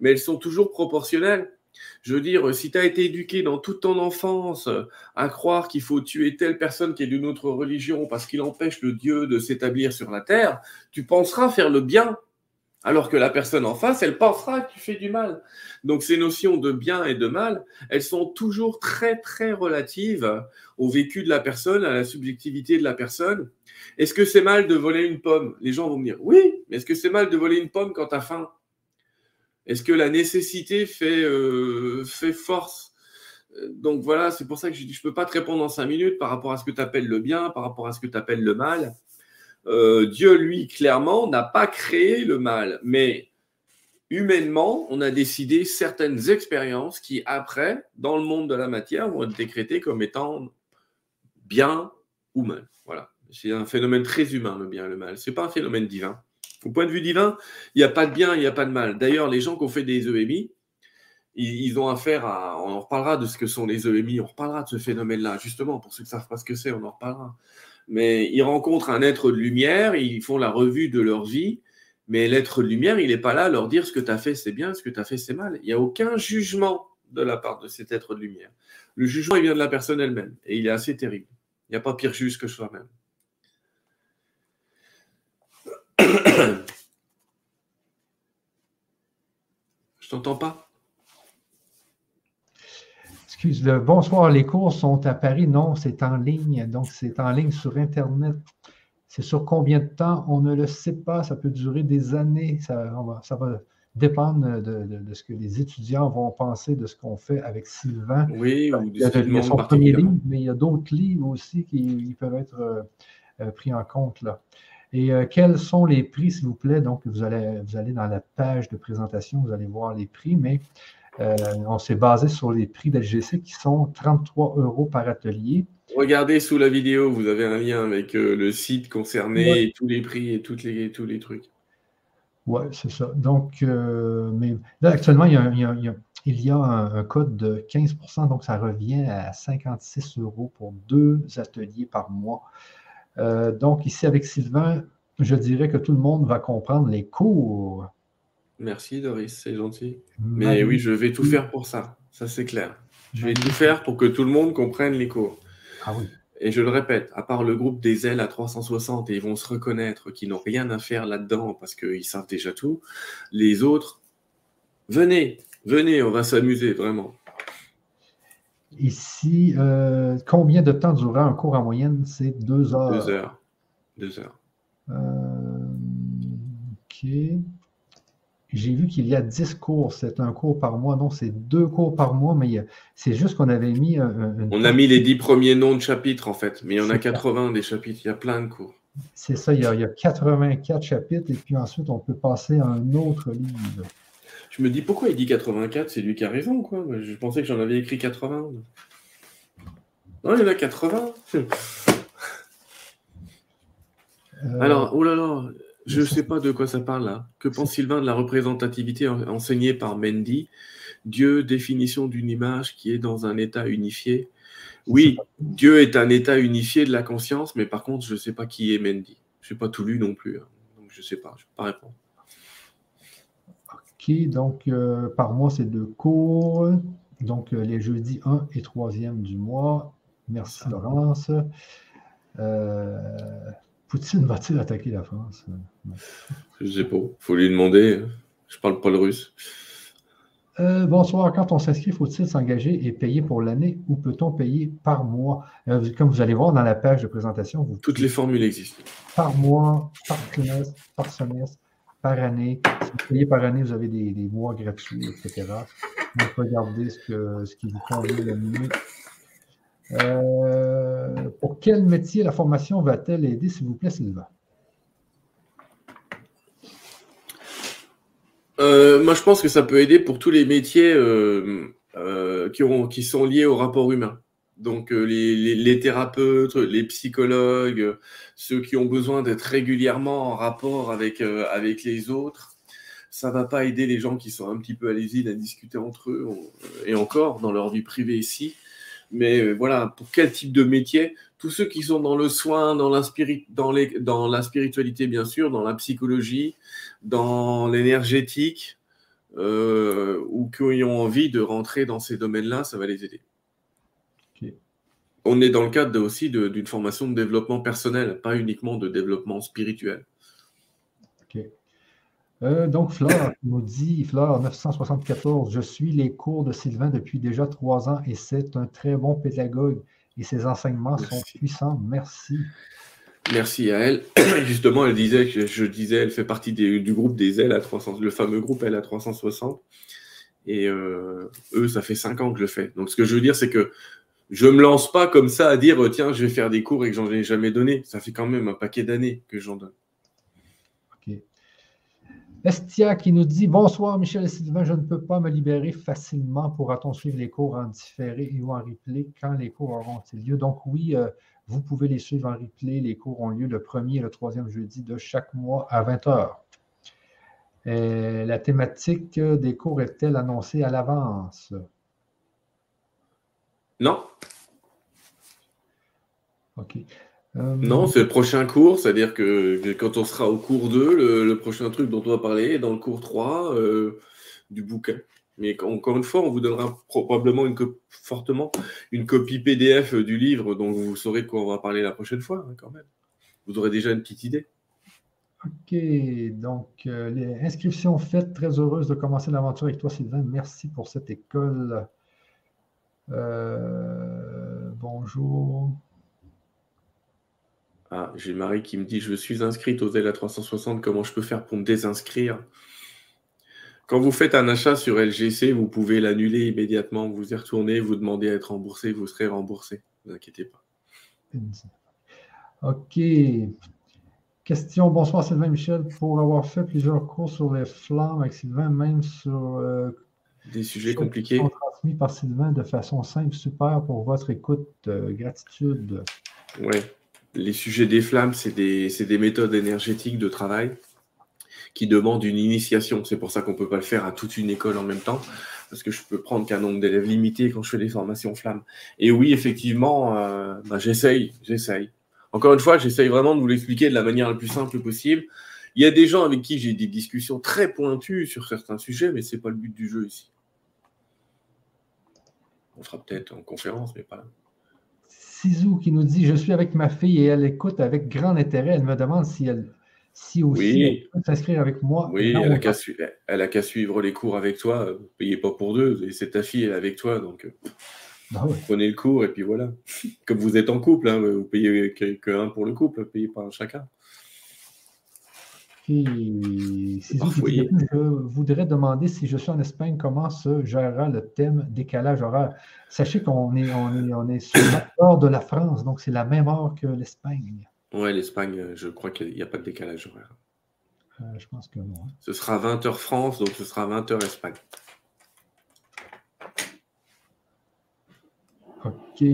mais elles sont toujours proportionnelles. Je veux dire, si tu as été éduqué dans toute ton enfance à croire qu'il faut tuer telle personne qui est d'une autre religion parce qu'il empêche le Dieu de s'établir sur la terre, tu penseras faire le bien. Alors que la personne en face, elle pensera que tu fais du mal. Donc ces notions de bien et de mal, elles sont toujours très très relatives au vécu de la personne, à la subjectivité de la personne. Est-ce que c'est mal de voler une pomme? Les gens vont me dire oui, mais est-ce que c'est mal de voler une pomme quand tu as faim? Est-ce que la nécessité fait, euh, fait force? Donc voilà, c'est pour ça que je ne peux pas te répondre en cinq minutes par rapport à ce que tu appelles le bien, par rapport à ce que tu appelles le mal. Euh, Dieu, lui, clairement, n'a pas créé le mal, mais humainement, on a décidé certaines expériences qui, après, dans le monde de la matière, vont être décrétées comme étant bien ou mal. Voilà. C'est un phénomène très humain, le bien et le mal. Ce n'est pas un phénomène divin. Au point de vue divin, il n'y a pas de bien, il n'y a pas de mal. D'ailleurs, les gens qui ont fait des EMI, ils, ont affaire à. On en reparlera de ce que sont les EMI, on reparlera de ce phénomène-là, justement, pour ceux qui ne savent pas ce que c'est, on en reparlera. Mais ils rencontrent un être de lumière, ils font la revue de leur vie, mais l'être de lumière, il n'est pas là à leur dire ce que tu as fait, c'est bien, ce que tu as fait, c'est mal. Il n'y a aucun jugement de la part de cet être de lumière. Le jugement, il vient de la personne elle-même, et il est assez terrible. Il n'y a pas pire juge que soi-même. Je t'entends pas? Bonsoir, les cours sont à Paris. Non, c'est en ligne. Donc, c'est en ligne sur Internet. C'est sur combien de temps? On ne le sait pas. Ça peut durer des années. Ça, va, dépendre de, ce que les étudiants vont penser de ce qu'on fait avec Sylvain. Oui, ou il y a, son premier livre, mais il y a d'autres livres aussi qui peuvent être pris en compte là. Et quels sont les prix, s'il vous plaît? Donc, vous allez, vous allez dans la page de présentation, vous allez voir les prix, mais on s'est basé sur les prix d'LGC qui sont 33 euros par atelier. Regardez sous la vidéo, vous avez un lien avec euh, le site concerné et tous les prix et toutes les, tous les trucs. Oui, c'est ça. Donc, euh, mais là, actuellement, il y a, un, code de 15% donc ça revient à 56 euros pour deux ateliers par mois. Euh, donc, ici, avec Sylvain, je dirais que tout le monde va comprendre les cours. Merci, Doris, c'est gentil. Mais oui, je vais tout faire pour ça. Ça, c'est clair. Je vais tout faire pour que tout le monde comprenne les cours. Ah et je le répète, à part le groupe des ailes à 360, et ils vont se reconnaître qu'ils n'ont rien à faire là-dedans parce qu'ils savent déjà tout, les autres, venez, venez, on va s'amuser vraiment. Ici, euh, combien de temps durera un cours en moyenne? C'est deux heures. Deux heures. Deux heures. Euh, ok. J'ai vu qu'il y a 10 cours. C'est un cours par mois. Non, c'est deux cours par mois, mais c'est juste qu'on avait mis. On a mis les 10 premiers noms de chapitres, en fait. Mais il y en a 80 des chapitres. Il y a plein de cours. C'est ça, il y, a, 84 chapitres, et puis ensuite, on peut passer à un autre livre. Je me dis, pourquoi il dit 84 C'est lui qui a raison, quoi. Je pensais que j'en avais écrit 80. Non, il y en a 80. Euh, Alors, oh là là, je ne sais pas de quoi ça parle là. Que pense Sylvain de la représentativité enseignée par Mendy? Dieu, définition d'une image qui est dans un état unifié. Oui, Dieu est un état unifié de la conscience, mais par contre, je ne sais pas qui est Mendy. Je n'ai pas tout lu non plus. Hein. Donc, je ne sais pas, je ne peux pas répondre. Ok, donc euh, par mois, c'est deux cours. Donc, euh, les jeudis 1 et 3e du mois. Merci, Laurence. Euh, Poutine va-t-il attaquer la France Je ne sais pas. Il faut lui demander. Je parle pas le russe. Euh, bonsoir. Quand on s'inscrit, faut-il s'engager et payer pour l'année? Ou peut-on payer par mois? Euh, comme vous allez voir dans la page de présentation, toutes les formules existent. Par mois, par trimestre, par semestre, par année. Si vous payez par année, vous avez des, mois gratuits, etc. Donc, regardez ce, ce qui vous convient le mieux. Euh, pour quel métier la formation va-t-elle aider, s'il vous plaît, Sylvain? Euh, moi, je pense que ça peut aider pour tous les métiers euh, qui, sont liés au rapport humain. Donc, les, thérapeutes, les psychologues, ceux qui ont besoin d'être régulièrement en rapport avec, avec les autres. Ça ne va pas aider les gens qui sont un petit peu à l'usine à discuter entre eux, et encore dans leur vie privée ici. Mais euh, voilà, pour quel type de métier Tous ceux qui sont dans le soin, dans la, dans, les, dans la spiritualité, bien sûr, dans la psychologie, dans l'énergétique, euh, ou qui ont envie de rentrer dans ces domaines-là, ça va les aider. On est dans le cadre aussi d'une formation de développement personnel, pas uniquement de développement spirituel. Euh, donc, Fleur nous dit, Fleur 974, je suis les cours de Sylvain depuis déjà trois ans et c'est un très bon pédagogue et ses enseignements sont puissants. Merci. Merci à elle. Justement, elle disait que je disais, elle fait partie du groupe des L à 300, le fameux groupe L à 360. Et euh, eux, ça fait cinq ans que je le fais. Donc, ce que je veux dire, c'est que je ne me lance pas comme ça à dire, tiens, je vais faire des cours et que j'en ai jamais donné. Ça fait quand même un paquet d'années que j'en donne. Estia qui nous dit Bonsoir Michel et Sylvain, je ne peux pas me libérer facilement. Pourra-t-on suivre les cours en différé et ou en replay quand les cours auront-ils lieu? Donc oui, euh, vous pouvez les suivre en replay. Les cours ont lieu le premier et le troisième jeudi de chaque mois à 20h. la thématique des cours est-elle annoncée à l'avance? Non. OK. Euh, non, c'est le prochain cours, c'est-à-dire que quand on sera au cours 2, le, prochain truc dont on va parler est dans le cours 3 euh, du bouquin. Mais encore une fois, on vous donnera probablement une fortement une copie PDF du livre dont vous saurez de quoi on va parler la prochaine fois, hein, quand même. Vous aurez déjà une petite idée. OK, donc euh, les inscriptions faites. Très heureuse de commencer l'aventure avec toi, Sylvain. Merci pour cette école. bonjour. Ah, j'ai Marie qui me dit Je suis inscrite aux à 360, comment je peux faire pour me désinscrire? Quand vous faites un achat sur LGC, vous pouvez l'annuler immédiatement. Vous y retournez, vous demandez à être remboursé, vous serez remboursé. Ne vous inquiétez pas. OK. Question. Bonsoir Sylvain Michel. Pour avoir fait plusieurs cours sur les flammes avec Sylvain, même sur euh, des sujets compliqués. transmis par Sylvain de façon simple, super pour votre écoute. Euh, gratitude. Oui. Les sujets des flammes, c'est des, des méthodes énergétiques de travail qui demandent une initiation. C'est pour ça qu'on ne peut pas le faire à toute une école en même temps, parce que je peux prendre qu'un nombre d'élèves limité quand je fais des formations flammes. Et oui, effectivement, euh, bah, j'essaye, j'essaye. Encore une fois, j'essaye vraiment de vous l'expliquer de la manière la plus simple possible. Il y a des gens avec qui j'ai des discussions très pointues sur certains sujets, mais ce n'est pas le but du jeu ici. On fera peut-être en conférence, mais pas là. Sizou qui nous dit Je suis avec ma fille et elle écoute avec grand intérêt. Elle me demande si elle si aussi elle peut s'inscrire avec moi. Oui, elle a qu'à suivre les cours avec toi. Vous payez pas pour deux. Et c'est ta fille, elle est avec toi. Donc, euh, bah prenez le cours et puis voilà. Comme vous êtes en couple, hein, vous payez qu'un pour le couple, payez pas chacun. Et je voudrais demander si je suis en Espagne, comment se gérera le thème décalage horaire. Sachez qu'on est, on est, on est sur l'heure de la France, donc c'est la même heure que l'Espagne. Oui, l'Espagne, je crois qu'il n'y a pas de décalage horaire. Euh, je pense que non. Hein. Ce sera 20h France, donc ce sera 20h Espagne. OK.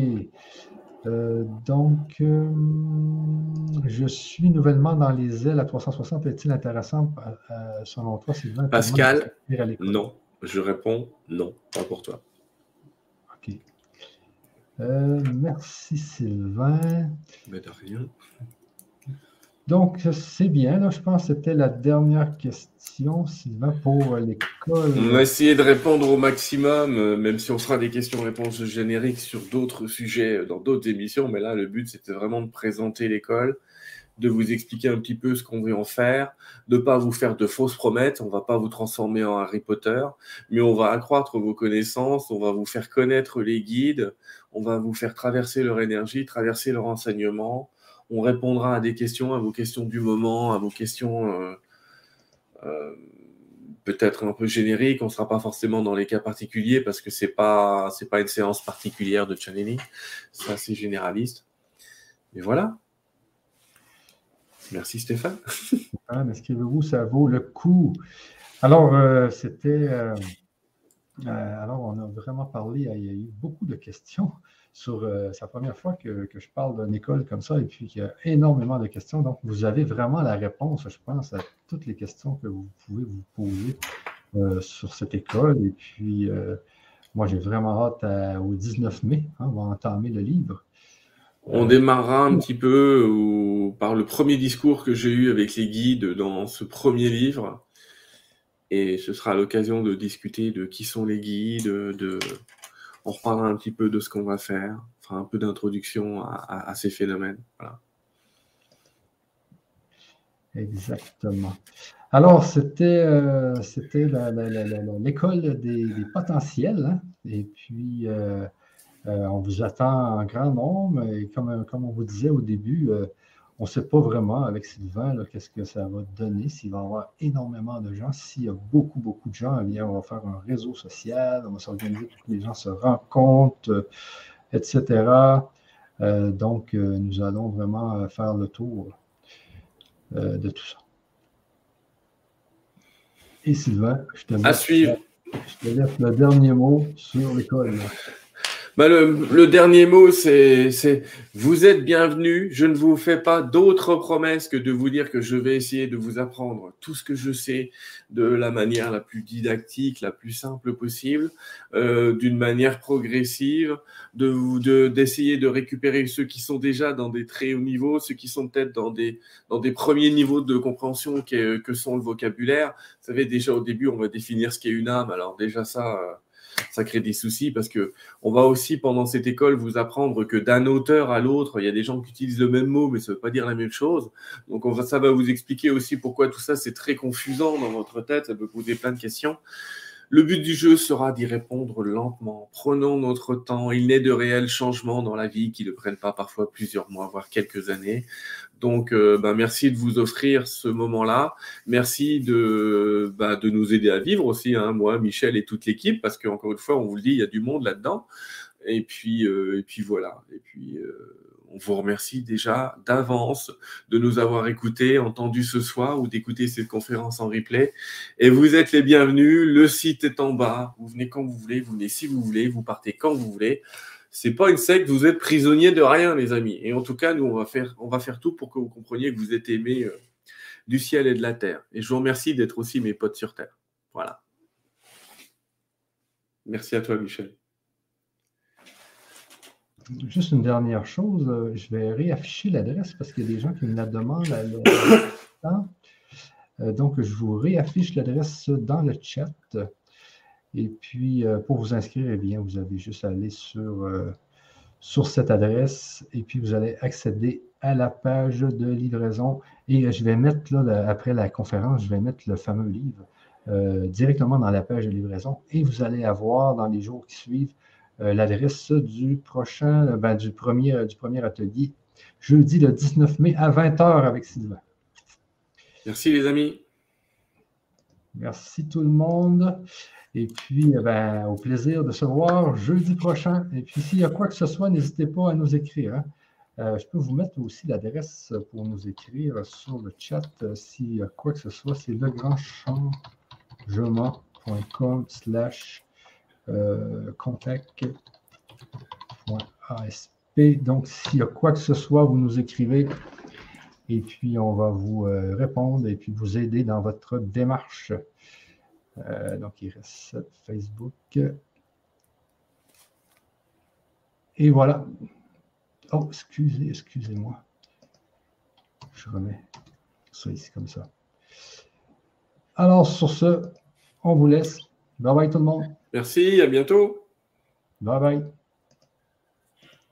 Euh, donc, euh, je suis nouvellement dans les ailes à 360. Est-il intéressant, euh, selon toi, Sylvain? Pascal, non. Je réponds non, pas pour toi. OK. merci, Sylvain. Mais de rien. Donc, c'est bien. Je pense que c'était la dernière question, Sylvain, pour l'école. On va essayer de répondre au maximum, euh, même si on fera des questions-réponses génériques sur d'autres sujets euh, dans d'autres émissions. Mais là, le but, c'était vraiment de présenter l'école, de vous expliquer un petit peu ce qu'on veut en faire, de ne pas vous faire de fausses promesses. On ne va pas vous transformer en Harry Potter, mais on va accroître vos connaissances, on va vous faire connaître les guides, on va vous faire traverser leur énergie, traverser leur enseignement on répondra à des questions, à vos questions du moment, à vos questions euh, euh, peut-être un peu génériques. On ne sera pas forcément dans les cas particuliers parce que ce n'est pas, pas une séance particulière de channeling. C'est assez généraliste. Mais voilà. Merci Stéphane. Inscrivez-vous, ça vaut le coup. Alors, euh, c'était. alors, on a vraiment parlé, il y a eu beaucoup de questions sur euh, sa première fois que, je parle d'une école comme ça et puis qu'il y a énormément de questions. Donc, vous avez vraiment la réponse, je pense, à toutes les questions que vous pouvez vous poser euh, sur cette école. Et puis, euh, moi, j'ai vraiment hâte au 19 mai. Hein, on va entamer le livre. On démarrera un petit peu par le premier discours que j'ai eu avec les guides dans ce premier livre. Et ce sera l'occasion de discuter de qui sont les guides, de, on reparlera un petit peu de ce qu'on va faire, on un peu d'introduction à, ces phénomènes. Exactement. Alors, c'était euh, l'école des, potentiels. Hein. Et puis, euh, euh, on vous attend en grand nombre. Et comme on vous disait au début, on ne sait pas vraiment avec Sylvain qu'est-ce que ça va donner, s'il va y avoir énormément de gens. S'il y a beaucoup, beaucoup de gens, eh bien, on va faire un réseau social, on va s'organiser pour que les gens se rencontrent, euh, etc. Euh, donc, euh, nous allons vraiment faire le tour de tout ça. Et Sylvain, je te, laisse, je te laisse le dernier mot sur l'école. Bah, le, dernier mot, c'est vous êtes bienvenus. Je ne vous fais pas d'autres promesses que de vous dire que je vais essayer de vous apprendre tout ce que je sais de la manière la plus didactique, la plus simple possible, euh, d'une manière progressive, de d'essayer de, récupérer ceux qui sont déjà dans des très hauts niveaux, ceux qui sont peut-être dans des, dans des premiers niveaux de compréhension que, que sont le vocabulaire. Vous savez, déjà au début, on va définir ce qu'est une âme. Alors déjà ça euh, ça crée des soucis parce que on va aussi pendant cette école vous apprendre que d'un auteur à l'autre, il y a des gens qui utilisent le même mot, mais ça ne veut pas dire la même chose. Donc ça va vous expliquer aussi pourquoi tout ça c'est très confusant dans votre tête, ça peut poser plein de questions. Le but du jeu sera d'y répondre lentement. Prenons notre temps. Il n'est de réels changements dans la vie qui ne prennent pas parfois plusieurs mois, voire quelques années. Donc, euh, bah, merci de vous offrir ce moment-là. Merci de, bah, de nous aider à vivre aussi, hein, moi, Michel et toute l'équipe, parce qu'encore une fois, on vous le dit, il y a du monde là-dedans. Et puis, euh, et puis voilà. Et puis, euh, on vous remercie déjà d'avance de nous avoir écoutés, entendus ce soir ou d'écouter cette conférence en replay. Et vous êtes les bienvenus. Le site est en bas. Vous venez quand vous voulez, vous venez si vous voulez, vous partez quand vous voulez. C'est pas une secte, vous êtes prisonniers de rien, les amis. Et en tout cas, nous, on va faire, tout pour que vous compreniez que vous êtes aimés euh, du ciel et de la terre. Et je vous remercie d'être aussi mes potes sur terre. Voilà. Merci à toi, Michel. Juste une dernière chose, euh, je vais réafficher l'adresse parce qu'il y a des gens qui me la demandent. Euh, donc, je vous réaffiche l'adresse dans le chat. Et puis, euh, pour vous inscrire, eh bien, vous avez juste à aller sur, sur cette adresse et puis vous allez accéder à la page de livraison. Et je vais mettre, là, après la conférence, je vais mettre le fameux livre directement dans la page de livraison. Et vous allez avoir dans les jours qui suivent euh, l'adresse du prochain, euh, ben, du, premier, euh, du premier atelier, jeudi le 19 mai à 20h avec Sylvain. Merci les amis. Merci tout le monde. Et puis, ben, au plaisir de se voir jeudi prochain. Et puis, s'il y a quoi que ce soit, n'hésitez pas à nous écrire. Hein. je peux vous mettre aussi l'adresse pour nous écrire sur le chat. S'il y a quoi que ce soit, c'est legrandchangement.com slash euh, contact.asp. Donc, s'il y a quoi que ce soit, vous nous écrivez et puis on va vous euh, répondre et puis vous aider dans votre démarche. Euh, donc, il reste Facebook. Et voilà. Oh, excusez, excusez-moi. Je remets ça ici comme ça. Alors, sur ce, on vous laisse. Bye bye tout le monde. Merci, à bientôt. Bye bye.